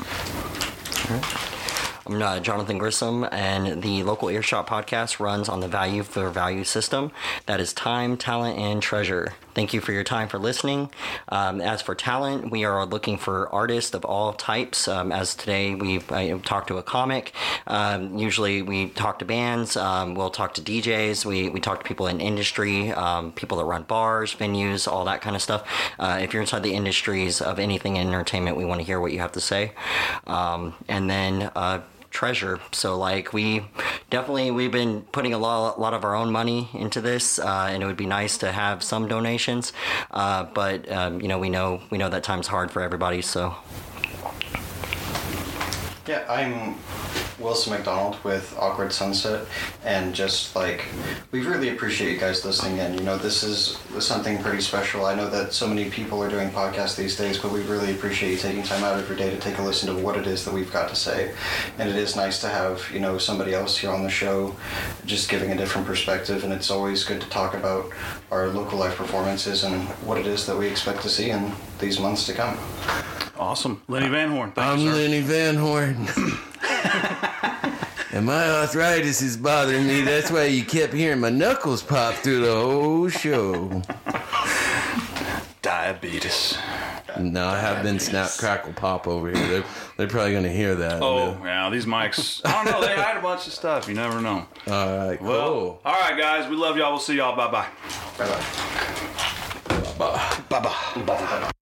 S4: I'm uh, Jonathan Grissom, and the local Earshot podcast runs on the value for value system. That is time, talent, and treasure. Thank you for your time for listening. Um, as for talent, we are looking for artists of all types. Um, as today we've uh, talked to a comic. Um, usually we talk to bands. Um, we'll talk to DJs. We, we talk to people in industry, um, people that run bars, venues, all that kind of stuff. Uh, if you're inside the industries of anything in entertainment, we want to hear what you have to say. Um, and then uh, treasure. So like we definitely we've been putting a lot, lot of our own money into this, uh, and it would be nice to have some donations. Uh, but um, you know we know we know that time's hard for everybody. So
S3: Yeah, I'm Wilson McDonald with Awkward Sunset, and just like we really appreciate you guys listening in. You know, this is something pretty special. I know that so many people are doing podcasts these days, but we really appreciate you taking time out of your day to take a listen to what it is that we've got to say. And it is nice to have you know somebody else here on the show, just giving a different perspective. And it's always good to talk about our local live performances and what it is that we expect to see in these months to come.
S1: Awesome. Lenny Vanhorn. Thank
S2: I'm
S1: you.
S2: Lenny Vanhorn. and my arthritis is bothering me. That's why you kept hearing my knuckles pop through the whole show.
S1: Diabetes.
S2: No, I have been snap crackle pop over here. They're, they're probably going to hear that.
S1: Oh, yeah. These mics. I don't know. They hide a bunch of stuff. You never know.
S2: All right, cool.
S1: Well, all right, guys. We love y'all. We'll see y'all. Bye bye.
S3: Bye bye.
S2: Bye.
S1: Bye bye.